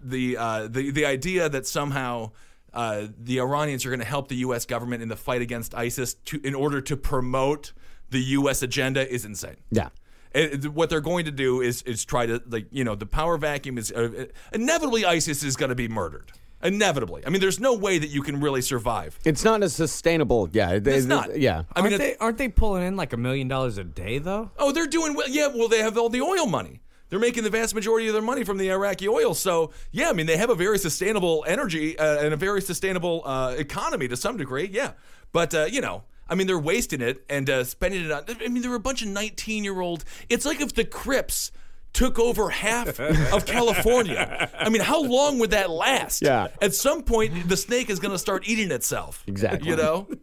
the uh, the the idea that somehow uh, the Iranians are going to help the U.S. government in the fight against ISIS to in order to promote the U.S. agenda is insane. Yeah. It- what they're going to do is is try to like you know the power vacuum is uh, inevitably ISIS is going to be murdered. Inevitably, I mean, there's no way that you can really survive. It's not as sustainable. Yeah. they- It's not. Yeah. I mean, aren't, it- they, aren't they pulling in like a million dollars a day though? Oh, they're doing well. Yeah, well, they have all the oil money. They're making the vast majority of their money from the Iraqi oil. So, yeah, I mean, they have a very sustainable energy uh, and a very sustainable uh, economy to some degree. Yeah. But, uh, you know, I mean, they're wasting it and uh, spending it on. I mean, there were a bunch of 19 year old. It's like if the Crips took over half of California. I mean, how long would that last? Yeah. At some point, the snake is going to start eating itself. Exactly. You know?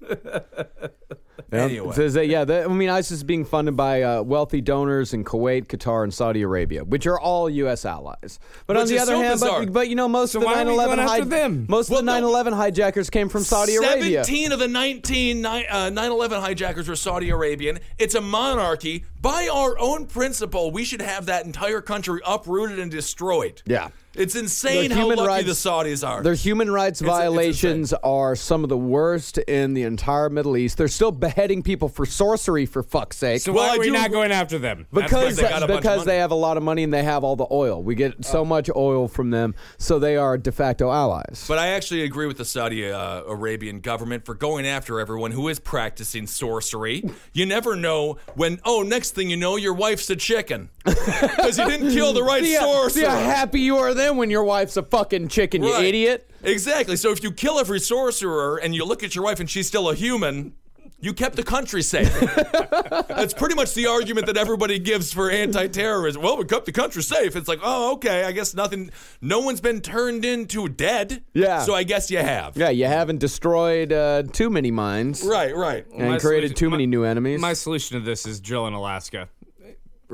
Anyway. It says that, yeah, the, I mean, ISIS is being funded by uh, wealthy donors in Kuwait, Qatar, and Saudi Arabia, which are all U.S. allies. But on the other so hand, but, but you know, most So of the why 9/11 going hij- them? most Well, of the no. 9/11 hijackers came from Saudi Arabia. 17 of the 19 ni- uh, 9/11 hijackers were Saudi Arabian. It's a monarchy. By our own principle, we should have that entire country uprooted and destroyed. Yeah. It's insane how lucky rights- the Saudis are. Their human rights It's- it's violations are some of the worst in the entire Middle East. They're still beheading people for sorcery, for fuck's sake. So Well, why are we do not going after them? That's because they got a bunch of because they have a lot of money and they have all the oil. We get so much oil from them, so they are de facto allies. But I actually agree with the Saudi uh, Arabian government for going after everyone who is practicing sorcery. You never know when, oh, next thing you know, your wife's a chicken. Because you didn't kill the right see, how- sorcerer. see how happy you are then when your wife's a fucking chicken, you Right. idiot. Exactly. So if you kill every sorcerer and you look at your wife and she's still a human, you kept the country safe. That's pretty much the argument that everybody gives for anti-terrorism. Well, we kept the country safe. It's like, oh, okay. I guess nothing. No one's been turned into dead. Yeah. So I guess you have. Yeah, you haven't destroyed uh, too many mines Right. Right. and My created solution- too many my- new enemies. My solution to this is drill in Alaska.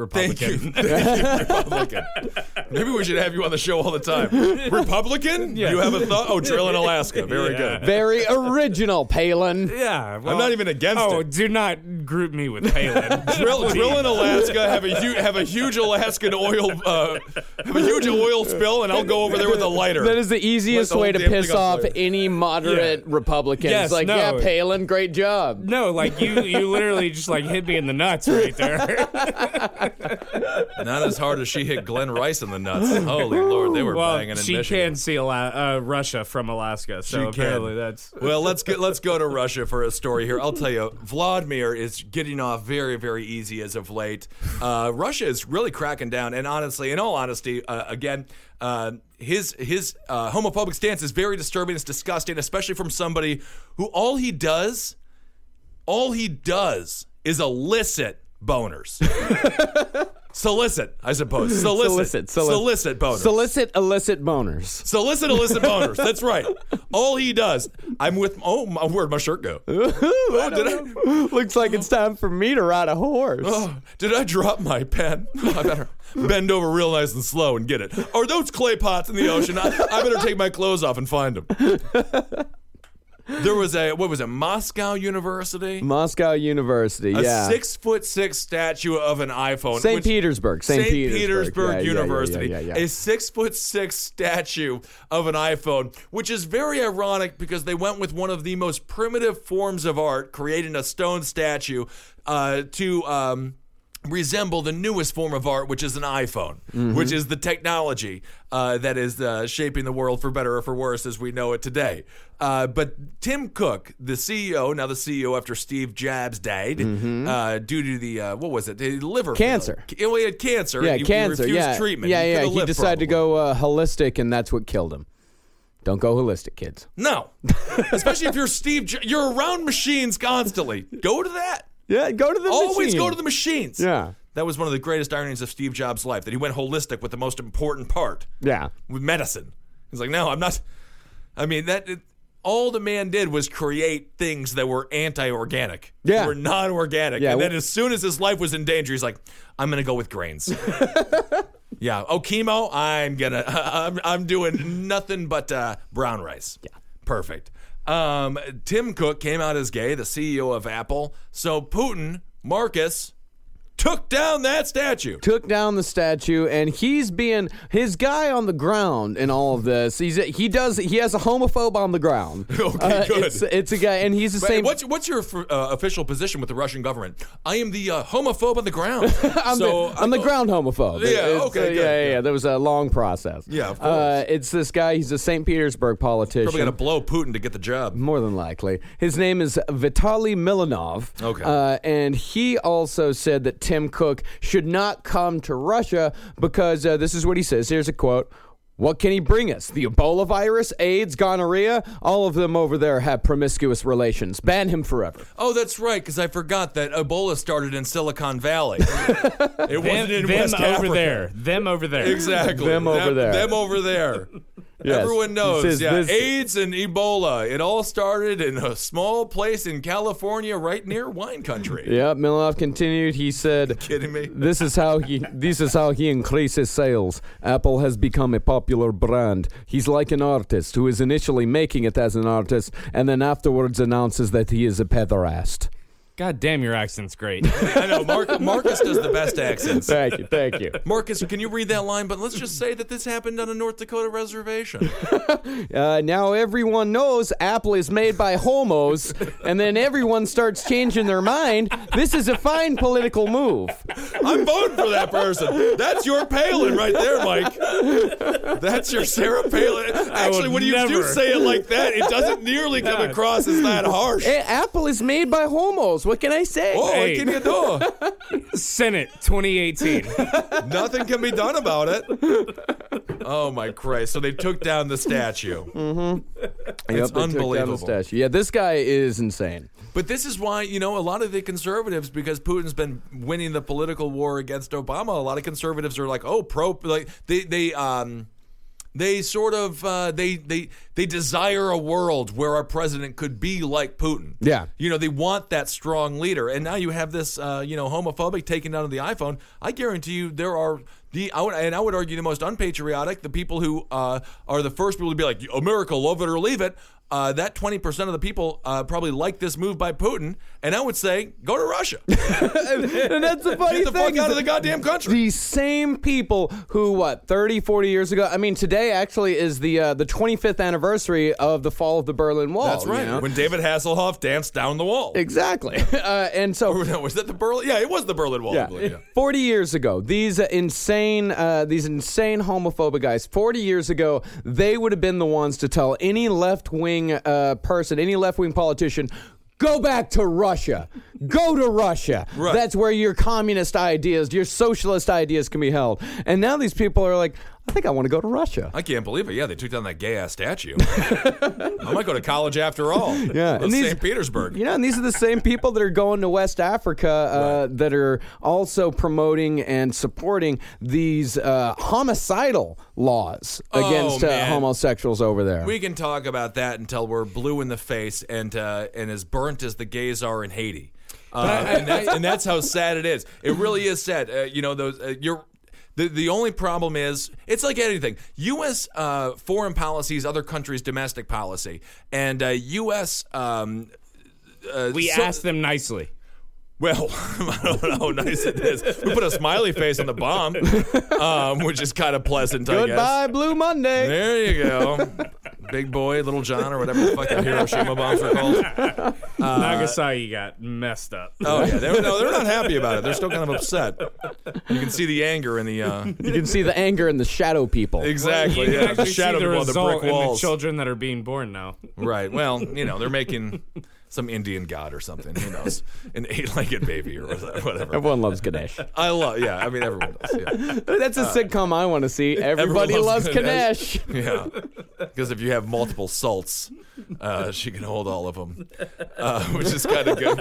Thank you. Republican. Thank you, Republican. Maybe we should have you on the show all the time. Republican? You have a thought? Oh, drill in Alaska. Very Yeah. good. Very original, Palin. Yeah, well- I'm not even against oh, it. do not group me with Palin. drill, drill in Alaska, have a huge have a huge Alaskan oil uh, have a huge oil spill, and I'll go over there with a lighter. That is the easiest the way to piss off fire. any moderate Yeah. Republican. Yes, like, no. yeah, Palin, great job. no, like you, you literally just like hit me in the nuts right there. Not as hard as she hit Glen Rice in the nuts. Holy Lord, they were well, banging in she Michigan. can see Ala- uh, Russia from Alaska, so She can. apparently that's. Well, let's get let's go to Russia for a story here. I'll tell you, Vladimir is getting off very very easy as of late. Uh, Russia is really cracking down, and honestly, in all honesty, uh, again. Uh, his his uh, homophobic stance is very disturbing. It's disgusting, especially from somebody who all he does, all he does is elicit boners. solicit, I suppose. Solicit, Solicit, solic- solicit boners. Solicit illicit boners. Solicit illicit boners. That's right. All he does. I'm with. Oh, my, where'd my shirt go? Oh, did I? Looks like it's time for me to ride a horse. Oh, did I drop my pen? I better bend over real nice and slow and get it. Are those clay pots in the ocean? I, I better take my clothes off and find them. There was a what was it? Moscow University. Moscow University, A yeah. six foot six statue of an iPhone. St. which- Petersburg. St. St. Petersburg, Petersburg Yeah, yeah, yeah, University, yeah, yeah, yeah. a six foot six statue of an iPhone, which is very ironic because they went with one of the most primitive forms of art, creating a stone statue uh, to. Um, resemble the newest form of art which is an iphone Mm-hmm. which is the technology uh, that is uh, shaping the world for better or for worse as we know it today uh, but tim cook the ceo now the ceo after steve jobs died uh, due to the uh, what was it the liver Mm-hmm. Cancer. failure. well, he had cancer yeah, and he, cancer. he yeah, treatment yeah, He yeah. He lived, decided to go uh, holistic, and that's what killed him. Don't go holistic, kids. no especially if you're steve you're around machines constantly go to that Yeah, go to the machines. Always machine. go to the machines. Yeah. That was one of the greatest ironies of Steve Jobs' life that he went holistic with the most important part, Yeah. with medicine. He's like, no, I'm not. I mean, that it, all the man did was create things that were anti-organic. Yeah. They were non-organic. Yeah, and then as soon as his life was in danger, he's like, I'm gonna go with grains. yeah. Oh, chemo. I'm gonna. I'm, I'm doing nothing but uh, brown rice. Yeah. Perfect. Um, Tim Cook came out as gay, the CEO of Apple. So Putin, Marcus, took down that statue. took down the statue and he's being his guy on the ground in all of this he's he does he has a homophobe on the ground Okay, Uh, good. it's, it's a guy and he's the But same What's what's your uh, official position with the Russian government? I am the uh, homophobe on the ground. I'm, so the, I'm the I- ground homophobe. Yeah, okay, uh, yeah, yeah, yeah. There was a long process. Yeah, of Uh, course. it's this guy. He's a St. Petersburg politician. Probably got to blow Putin to get the job. More than likely. His name is Vitaly Milonov. Okay. Uh, and he also said that Tim Cook should not come to Russia because uh, this is what he says. Here's a quote. What can he bring us? The Ebola virus, AIDS, gonorrhea? All of them over there have promiscuous relations. Ban him forever. Oh, that's right, because I forgot that Ebola started in Silicon Valley. it Them, wasn't in them West over Africa. there. Them over there. Exactly. Them over there. Them over there. Yes. Everyone knows. says Yeah, this- AIDS and Ebola. It all started in a small place in California, right near wine country. Yeah, Milonov continued. He said, Kidding me? This is how he this is how he increases sales. Apple has become a popular brand. He's like an artist who is initially making it as an artist and then afterwards announces that he is a pederast. God damn, your accent's great. I know. Mark, Marcus does the best accents. Thank you, thank you. Marcus, can you read that line? But let's just say that this happened on a North Dakota reservation. Uh, now everyone knows Apple is made by homos, and then everyone starts changing their mind. This is a fine political move. I'm voting for that person. That's your Palin right there, Mike. That's your Sarah Palin. Actually, when you do say it like that, it doesn't nearly come across as that harsh. Apple is made by homos. What can I say? Oh, Hey. what can you do? Senate 2018. Nothing can be done about it. Oh my Christ! So they took down the statue. Yep, It's they took down the unbelievable. statue. Yeah, this guy is insane. But this is why, you know, a lot of the conservatives, because Putin's been winning the political war against Obama, a lot of conservatives are like, oh, pro, like they they um they sort of uh, they they they desire a world where our president could be like Putin. Yeah. you know, they want that strong leader, and now you have this, uh, you know, homophobic taken down of the iPhone. I guarantee you, there are. The, I would, and I would argue the most unpatriotic, the people who uh, are the first people to be like, America, love it or leave it. Uh, that 20% of the people uh, probably like this move by Putin. And I would say, go to Russia. And that's the funny Get the thing. fuck out of the goddamn country. The same people who, what, 30, 40 years ago? I mean, today actually is the uh, the 25th anniversary of the fall of the Berlin Wall. That's right. you know? When David Hasselhoff danced down the wall. Exactly. Uh, and so was that the Berlin? Yeah, it was the Berlin Wall. I Yeah. believe, yeah. 40 years ago, these uh, insane, uh, these insane homophobic guys, 40 years ago, they would have been the ones to tell any left wing uh, person, any left wing politician, go back to Russia. Go to Russia. Right. That's where your communist ideas, your socialist ideas can be held. And now these people are like, I think I want to go to Russia. I can't believe it. Yeah, they took down that gay ass statue. I might go to college after all. Yeah, and these- St. Petersburg. You know, and these are the same people that are going to West Africa uh, that are also promoting and supporting these uh, homicidal laws Oh, against uh, homosexuals over there. We can talk about that until we're blue in the face and uh, and as burnt as the gays are in Haiti. Uh, and, that's, and that's how sad it is. It really is sad. Uh, you know, those uh, you're. The, the only problem is it's like anything. U.S. Uh, foreign policy is other countries' domestic policy, and uh, U.S. Um, uh, We so- asked them nicely. Well, I don't know how nice it is. We put a smiley face on the bomb, um, which is kind of pleasant. I guess. Goodbye, Blue Monday. There you go. Big boy, little John, or whatever the fuck the Hiroshima bombs were called. Nagasaki got messed up. Oh yeah, they're, no, they're not happy about it. They're still kind of upset. You can see the anger in the. Uh, You can see the anger in the shadow people. exactly. You can Yeah, the actually see shadow the people on the result brick in the children that are being born now. Right. Well, you know, they're making some Indian god or something. Who knows? An eight-legged baby or whatever. Everyone loves Ganesh. I love. Yeah. I mean, everyone does. Yeah. That's a sitcom I want to see. Everybody loves loves Ganesh. Yeah, because if you have multiple salts, Uh, she can hold all of them, uh, which is kind of good.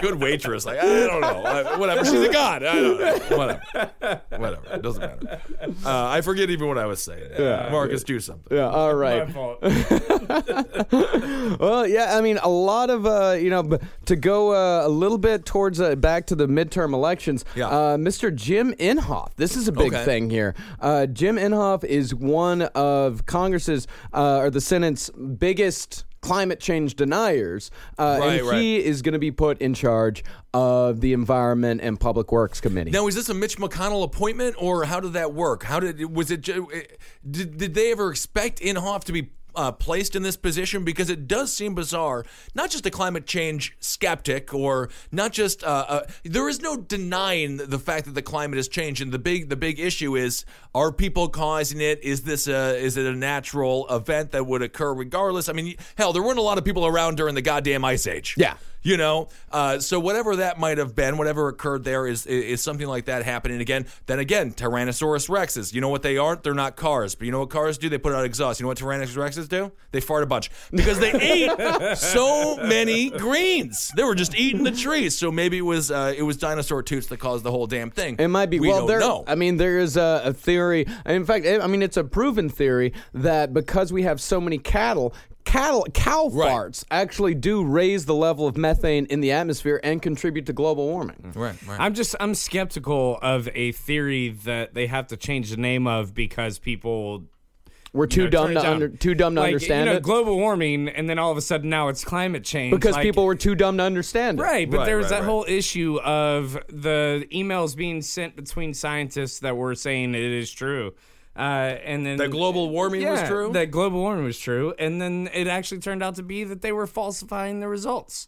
Good waitress. Like I don't know, Uh, whatever. She's a god. I don't know. Whatever. Whatever. It doesn't matter. Uh, I forget even what I was saying. Yeah. Marcus, do something. Yeah, all right. My fault. Well, yeah, I mean, a lot of uh, you know, to go uh, a little bit towards uh, back to the midterm elections. Yeah. Uh, Mr. Jim Inhofe. This is a big Okay. thing here. Uh, Jim Inhofe is one of Congress's uh, or the Senate's biggest climate change deniers, uh, Right, and right. he is going to be put in charge of the Environment and Public Works Committee. Now, is this a Mitch McConnell appointment, or how did that work? How did was it? Did, did they ever expect Inhofe to be uh, placed in this position? Because it does seem bizarre. Not just a climate change skeptic, or not just uh, uh, there is no denying the fact that the climate has changed, and the big the big issue is are people causing it? Is this a is it a natural event that would occur regardless? I mean, hell, there weren't a lot of people around during the goddamn ice age. Yeah. You know, uh, so whatever that might have been, whatever occurred there is is something like that happening again. Then again, Tyrannosaurus rexes. You know what they aren't? They're not cars. But you know what cars do? They put out exhaust. You know what Tyrannosaurus rexes do? They fart a bunch because they ate so many greens. They were just eating the trees. So maybe it was uh, it was dinosaur toots that caused the whole damn thing. It might be. We well, don't there. know. I mean, there is a, a theory. In fact, I mean, it's a proven theory that because we have so many cattle, cattle cow Right. farts actually do raise the level of methane in the atmosphere and contribute to global warming. Mm. right, right. I'm just I'm skeptical of a theory that they have to change the name of because people We're too you know, dumb turn to it down. under, too dumb to Like, understand you know, it global warming, and then all of a sudden now it's climate change because like- people were too dumb to understand it. Right, but Right, there was right, that right. whole issue of the emails being sent between scientists that were saying it is true. Uh, and then That global warming was true? That global warming was true, and then it actually turned out to be that they were falsifying the results.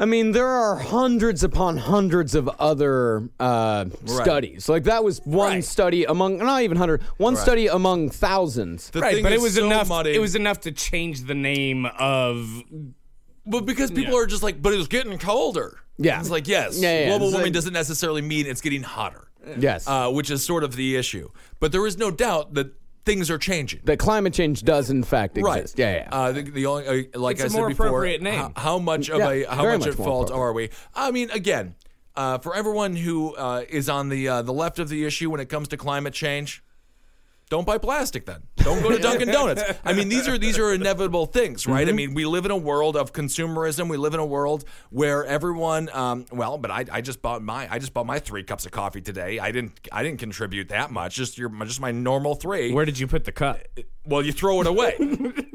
I mean, there are hundreds upon hundreds of other uh, studies. Like that was one Right. study among not even hundred, one study among thousands. The right, thing but it is was so enough. muddy. It was enough to change the name of. But because people Yeah. are just like, but it's getting colder. Yeah. It's like, yes, Yeah, yeah, global it's warming like- doesn't necessarily mean it's getting hotter. Yes, uh, which is sort of the issue. But there is no doubt that things are changing. that climate change does in fact Right. exist. Yeah, yeah. Uh, the, the only, uh, like It's I a said more before, appropriate name. How, how much of Yeah, a how much, much at fault are we? I mean, again, uh, for everyone who uh, is on the uh, the left of the issue when it comes to climate change. Don't buy plastic then. Don't go to Dunkin' Donuts. I mean, these are these are inevitable things, right? Mm-hmm. I mean, we live in a world of consumerism. We live in a world where everyone, um, well, but I, I just bought my I just bought my three cups of coffee today. I didn't I didn't contribute that much. Just your just my normal three. Where did you put the cup? Well, you throw it away.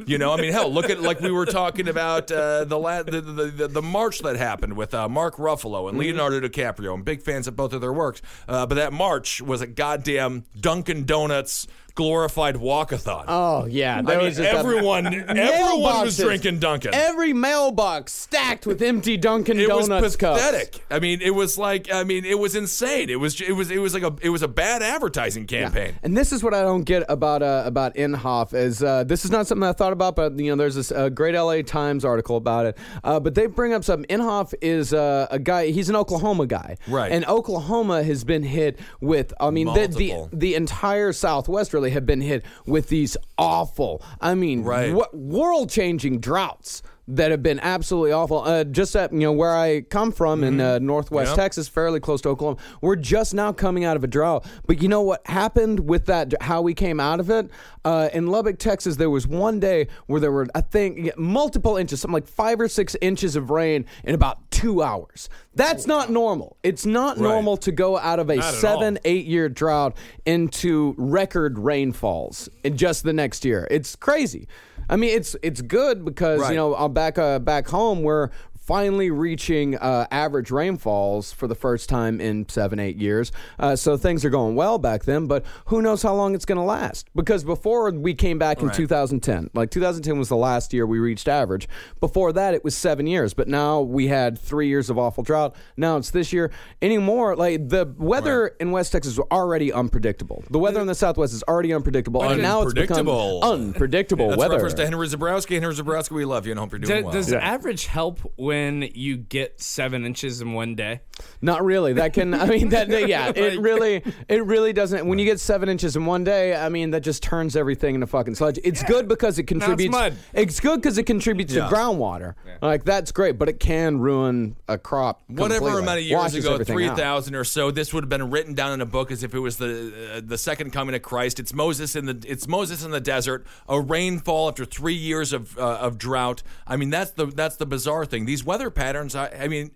you know, I mean, hell, look at like we were talking about uh, the, la- the, the the the march that happened with uh, Mark Ruffalo and Leonardo DiCaprio. I'm big fans of both of their works, uh, but that march was a goddamn Dunkin' Donuts glorified walkathon. oh yeah, I mean, was everyone everyone was drinking Dunkin'. Every mailbox stacked with empty Dunkin' it was Donuts cups. pathetic. I mean, it was like I mean, it was insane. It was it was it was like a it was a bad advertising campaign. And this is what I don't get about uh, about Inhofe is uh, this is not something I thought about, but you know, there's this uh, great LA Times article about it. Uh, but they bring up something. Inhofe is uh, a guy. He's an Oklahoma guy, Right. And Oklahoma has been hit with. I mean, the, the the entire Southwest really have been hit with these awful. I mean, Right. world changing droughts. That have been absolutely awful. Uh, just at you know where I come from in uh, Northwest Mm-hmm. Yep. Texas, fairly close to Oklahoma, we're just now coming out of a drought. But you know what happened with that? How we came out of it uh, in Lubbock, Texas. There was one day where there were, I think, multiple inches, something like five or six inches of rain in about two hours. That's not normal. It's not Right. normal to go out of a seven, eight year drought into record rainfalls in just the next year. It's crazy. I mean, it's it's good because Right. you know back uh, back home we're finally reaching uh, average rainfalls for the first time in seven eight years. Uh, so things are going well back then, but who knows how long it's going to last? Because before we came back in Right. 2010, like 2010 was the last year we reached average. Before that, it was seven years, but now we had three years of awful drought. Now it's this year. Anymore, like the weather in West Texas is already unpredictable. The weather in the Southwest is already unpredictable, and now it's become Unpredictable. unpredictable That's weather. reference to Henry Zebrowski. Henry Zebrowski, we love you and hope you're doing Do- well. does Yeah. average help with when you get seven inches in one day? Not really. That can. I mean, that. Yeah. It really. It really doesn't. When you get seven inches in one day, I mean, that just turns everything into fucking sludge. It's good because it contributes. mud. It's good because it contributes Yeah. to groundwater. Like that's great, but it can ruin a crop. Whatever completely. amount of years Washes ago, everything three out. thousand or so, this would have been written down in a book as if it was the uh, the second coming of Christ. It's Moses in the it's Moses in the desert, a rainfall after three years of uh, of drought. I mean, that's the that's the bizarre thing. These weather patterns. I, I mean,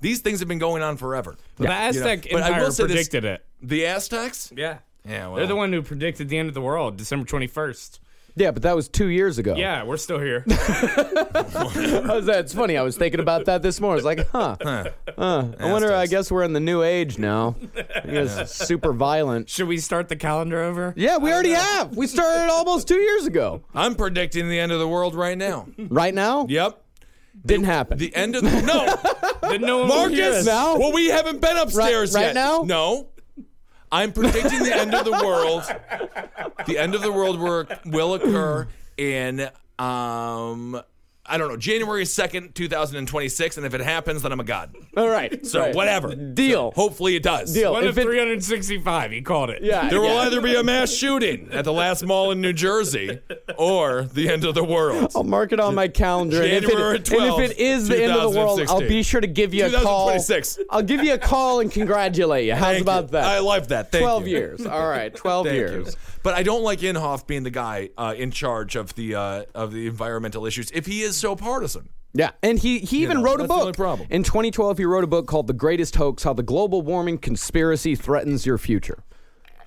these things have been going on forever. The You know, Aztec but I Empire will say this- predicted it. The Aztecs. Yeah. Yeah, well. They're the one who predicted the end of the world, December 21st. Yeah, but that was two years ago. Yeah, we're still here. That's funny. I was thinking about that this morning. I was like, huh. huh. I wonder. I guess we're in the new age now. I guess super violent. Should we start the calendar over? Yeah, we already have. We started almost two years ago. I'm predicting the end of the world right now. Right now, Yep. Didn't happen. The end of the no. Then no one Marcus, us. now? well, we haven't been upstairs right yet. now? No. I'm predicting the end of the world. The end of the world will, will occur in um I don't know, January 2nd, 2026, and if it happens, then I'm a god. All right. So right. whatever. Deal. Hopefully it does. Deal. One If of it- 365. He called it. Yeah. There will either be a mass shooting at the last mall in New Jersey or the end of the world. I'll mark it on my calendar. and, if January it, and 12th, if it is the end of the world, I'll be sure to give you a call. 2026. I'll give you a call and congratulate you. How's Thank about you. that? I love that. Thank 12 you. years. All right. 12 Thank years. you. But I don't like Inhofe being the guy uh, in charge of the uh, of the environmental issues if he is so partisan. Yeah, and he he even know, wrote a that's the only book. problem. In 2012, he wrote a book called "The Greatest Hoax: How the Global Warming Conspiracy Threatens Your Future."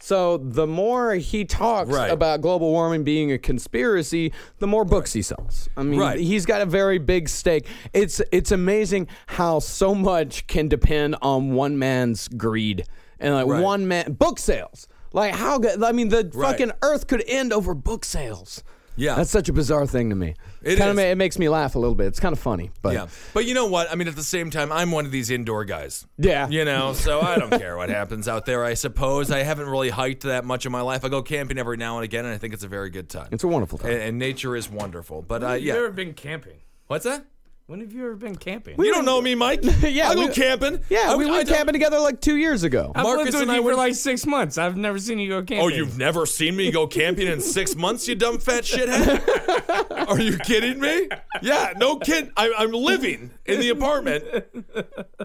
So the more he talks Right. about global warming being a conspiracy, the more books he sells. I mean, Right. he's got a very big stake. It's it's amazing how so much can depend on one man's greed and like Right. one man book sales. Like how good? I mean, the Right. fucking earth could end over book sales. Yeah. That's such a bizarre thing to me. It kind is. of it makes me laugh a little bit. It's kind of funny, but Yeah, but you know what? I mean, at the same time, I'm one of these indoor guys. Yeah. you know, so I don't care what happens out there. I suppose I haven't really hiked that much in my life. I go camping every now and again, and I think it's a very good time. It's a wonderful time. and, and nature is wonderful. But uh, Have you yeah, ever been camping? what's that? When have you ever been camping? You don't know me, Mike. Yeah, I go we- camping. yeah, I- we I went don't- camping together like two years ago. I've Marcus lived with and I you for went- like six months. I've never seen you go oh, camping. Oh, you've never seen me go camping in six months, you dumb fat shithead? Are you kidding me? Yeah, no kid. I, I'm living in the apartment.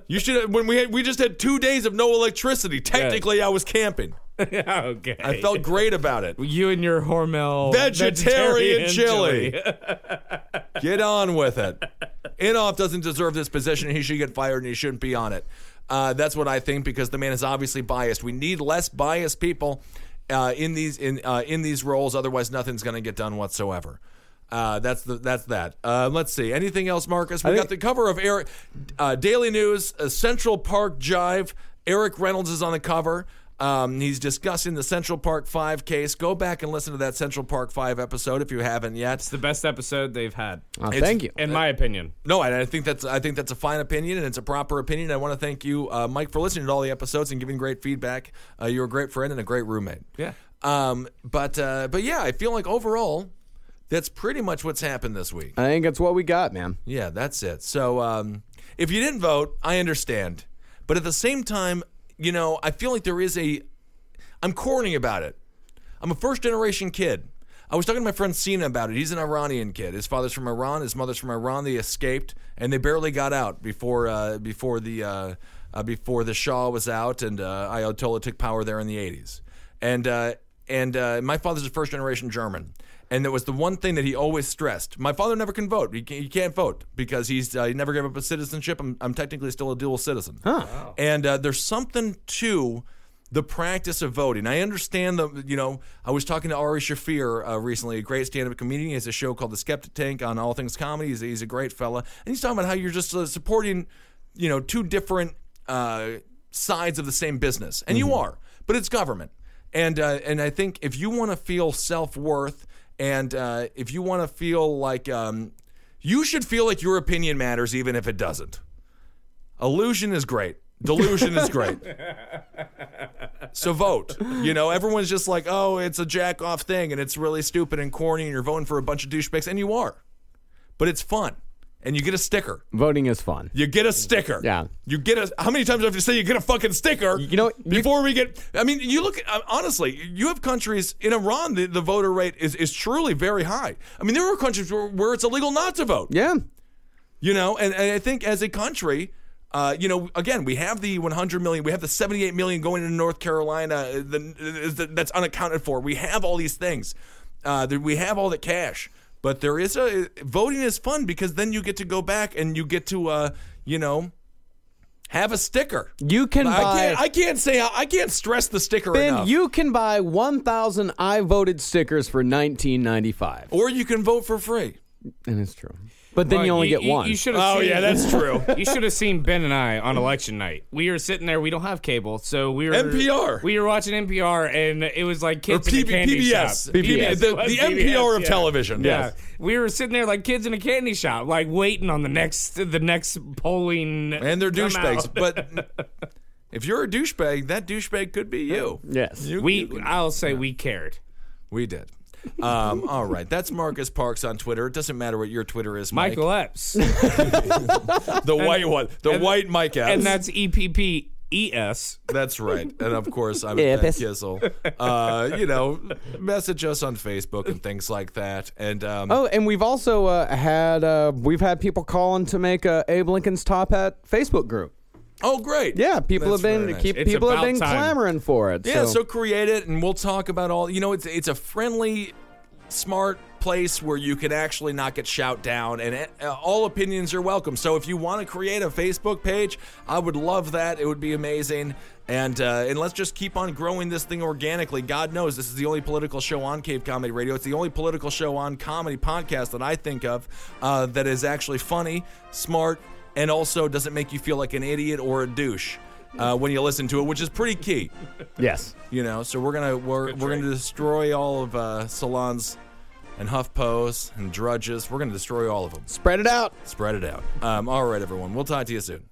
You should. Have when we had, we just had two days of no electricity. Technically, I was camping. Yeah, okay. I felt great about it. you and your Hormel Vegetarian vegetarian chili. Get on with it. Inhofe doesn't deserve this position. He should get fired, and he shouldn't be on it. Uh, that's what I think because the man is obviously biased. We need less biased people uh, in these in uh, in these roles. Otherwise, nothing's going to get done whatsoever. Uh, that's the that's that. Uh, let's see. Anything else, Marcus? We I got think- the cover of Eric uh, Daily News, uh, Central Park Five. Eric Reynolds is on the cover. Um, he's discussing the Central Park Five case. Go back and listen to that Central Park Five episode if you haven't yet. It's the best episode they've had, Oh, thank you. in my opinion. No, and I think that's I think that's a fine opinion and it's a proper opinion. I want to thank you, uh, Mike, for listening to all the episodes and giving great feedback. Uh, you're a great friend and a great roommate. Yeah. Um, but uh, but yeah, I feel like overall, that's pretty much what's happened this week. I think that's what we got, man. Yeah, that's it. So um, if you didn't vote, I understand. But at the same time, you know, I feel like there is a. I'm corny about it. I'm a first generation kid. I was talking to my friend Sina about it. He's an Iranian kid. His father's from Iran. His mother's from Iran. They escaped, and they barely got out before uh, before the uh, uh, before the Shah was out, and uh, Ayatollah took power there in the 80s. And uh, and uh, my father's a first generation German. And it was the one thing that he always stressed. My father never can vote. He can't, he can't vote because he's uh, he never gave up his citizenship. I'm, I'm technically still a dual citizen. And uh, there's something to the practice of voting. I understand the, you know, I was talking to Ari Shaffir uh, recently, a great stand-up comedian. He has a show called The Skeptic Tank on All Things Comedy. He's, he's a great fella, and he's talking about how you're just uh, supporting, you know, two different uh, sides of the same business, and you are, but it's government, and uh, and I think if you want to feel self worth, and uh, if you want to feel like um, you should feel like your opinion matters, even if it doesn't. Illusion is great. Delusion is great. So vote. You know, everyone's just like, oh, it's a jack off thing and it's really stupid and corny and you're voting for a bunch of douchebags, and you are. But it's fun. And you get a sticker. Voting is fun. You get a sticker. Yeah. You get a. How many times do I have to say you get a fucking sticker? You know, you- before we get. I mean, you look. uh, Honestly, you have countries in Iran. The, the voter rate is is truly very high. I mean, there are countries where, where it's illegal not to vote. Yeah. You know, and, and I think as a country. Uh, you know, again, we have the 100 million, we have the 78 million going into North Carolina uh, the, the, that's unaccounted for. We have all these things. Uh, we have all the cash, but there is a voting is fun because then you get to go back and you get to, uh, you know, have a sticker. You can I buy. can't. I can't say. I can't stress the sticker Ben, enough. you can buy 1,000 I voted stickers for 19.95, or you can vote for free. And it's true. But then Well, you only get one. You should have Oh seen, yeah, that's true. You should have seen Ben and I on election night. We were sitting there. We don't have cable, so we were NPR. We were watching NPR, and it was like or kids in a PB, candy PBS, shop. PBS. the, It was the PBS, NPR of yeah. television. Yeah, we were sitting there like kids in a candy shop, like waiting on the next the next polling. and they're come douchebags. out. But if you're a douchebag, that douchebag could be you. yes. You- we, you- I'll say we cared. we did. Um, all right, that's Marcus Parks on Twitter. It doesn't matter what your Twitter is, Mike. Michael Eppes, the white one, the and- white Mike Epps. and that's E P P E S. That's right. And of course, I'm Yeah, Ben Kissel. Uh, you know, message us on Facebook and things like that. And um, Oh, and we've also uh, had uh, we've had people calling to make a Abe Lincoln's Top Hat Facebook group. Oh, great. Yeah, people That's have been very nice. keep It's people have about been time. clamoring for it. Yeah, so, so create it, and we'll talk about all. You know, it's it's a friendly, smart place where you can actually not get shout down, and uh, all opinions are welcome. So if you want to create a Facebook page, I would love that. It would be amazing. And uh, and let's just keep on growing this thing organically. God knows this is the only political show on Cave Comedy Radio. It's the only political show on comedy podcast that I think of uh, that is actually funny, smart, and also doesn't make you feel like an idiot or a douche. Uh, when you listen to it, which is pretty key. Yes, you know so we're gonna we're, we're gonna destroy all of uh, salons and huffpos and drudges. We're gonna destroy all of them spread it out. spread it out. Um, all right everyone. We'll talk to you soon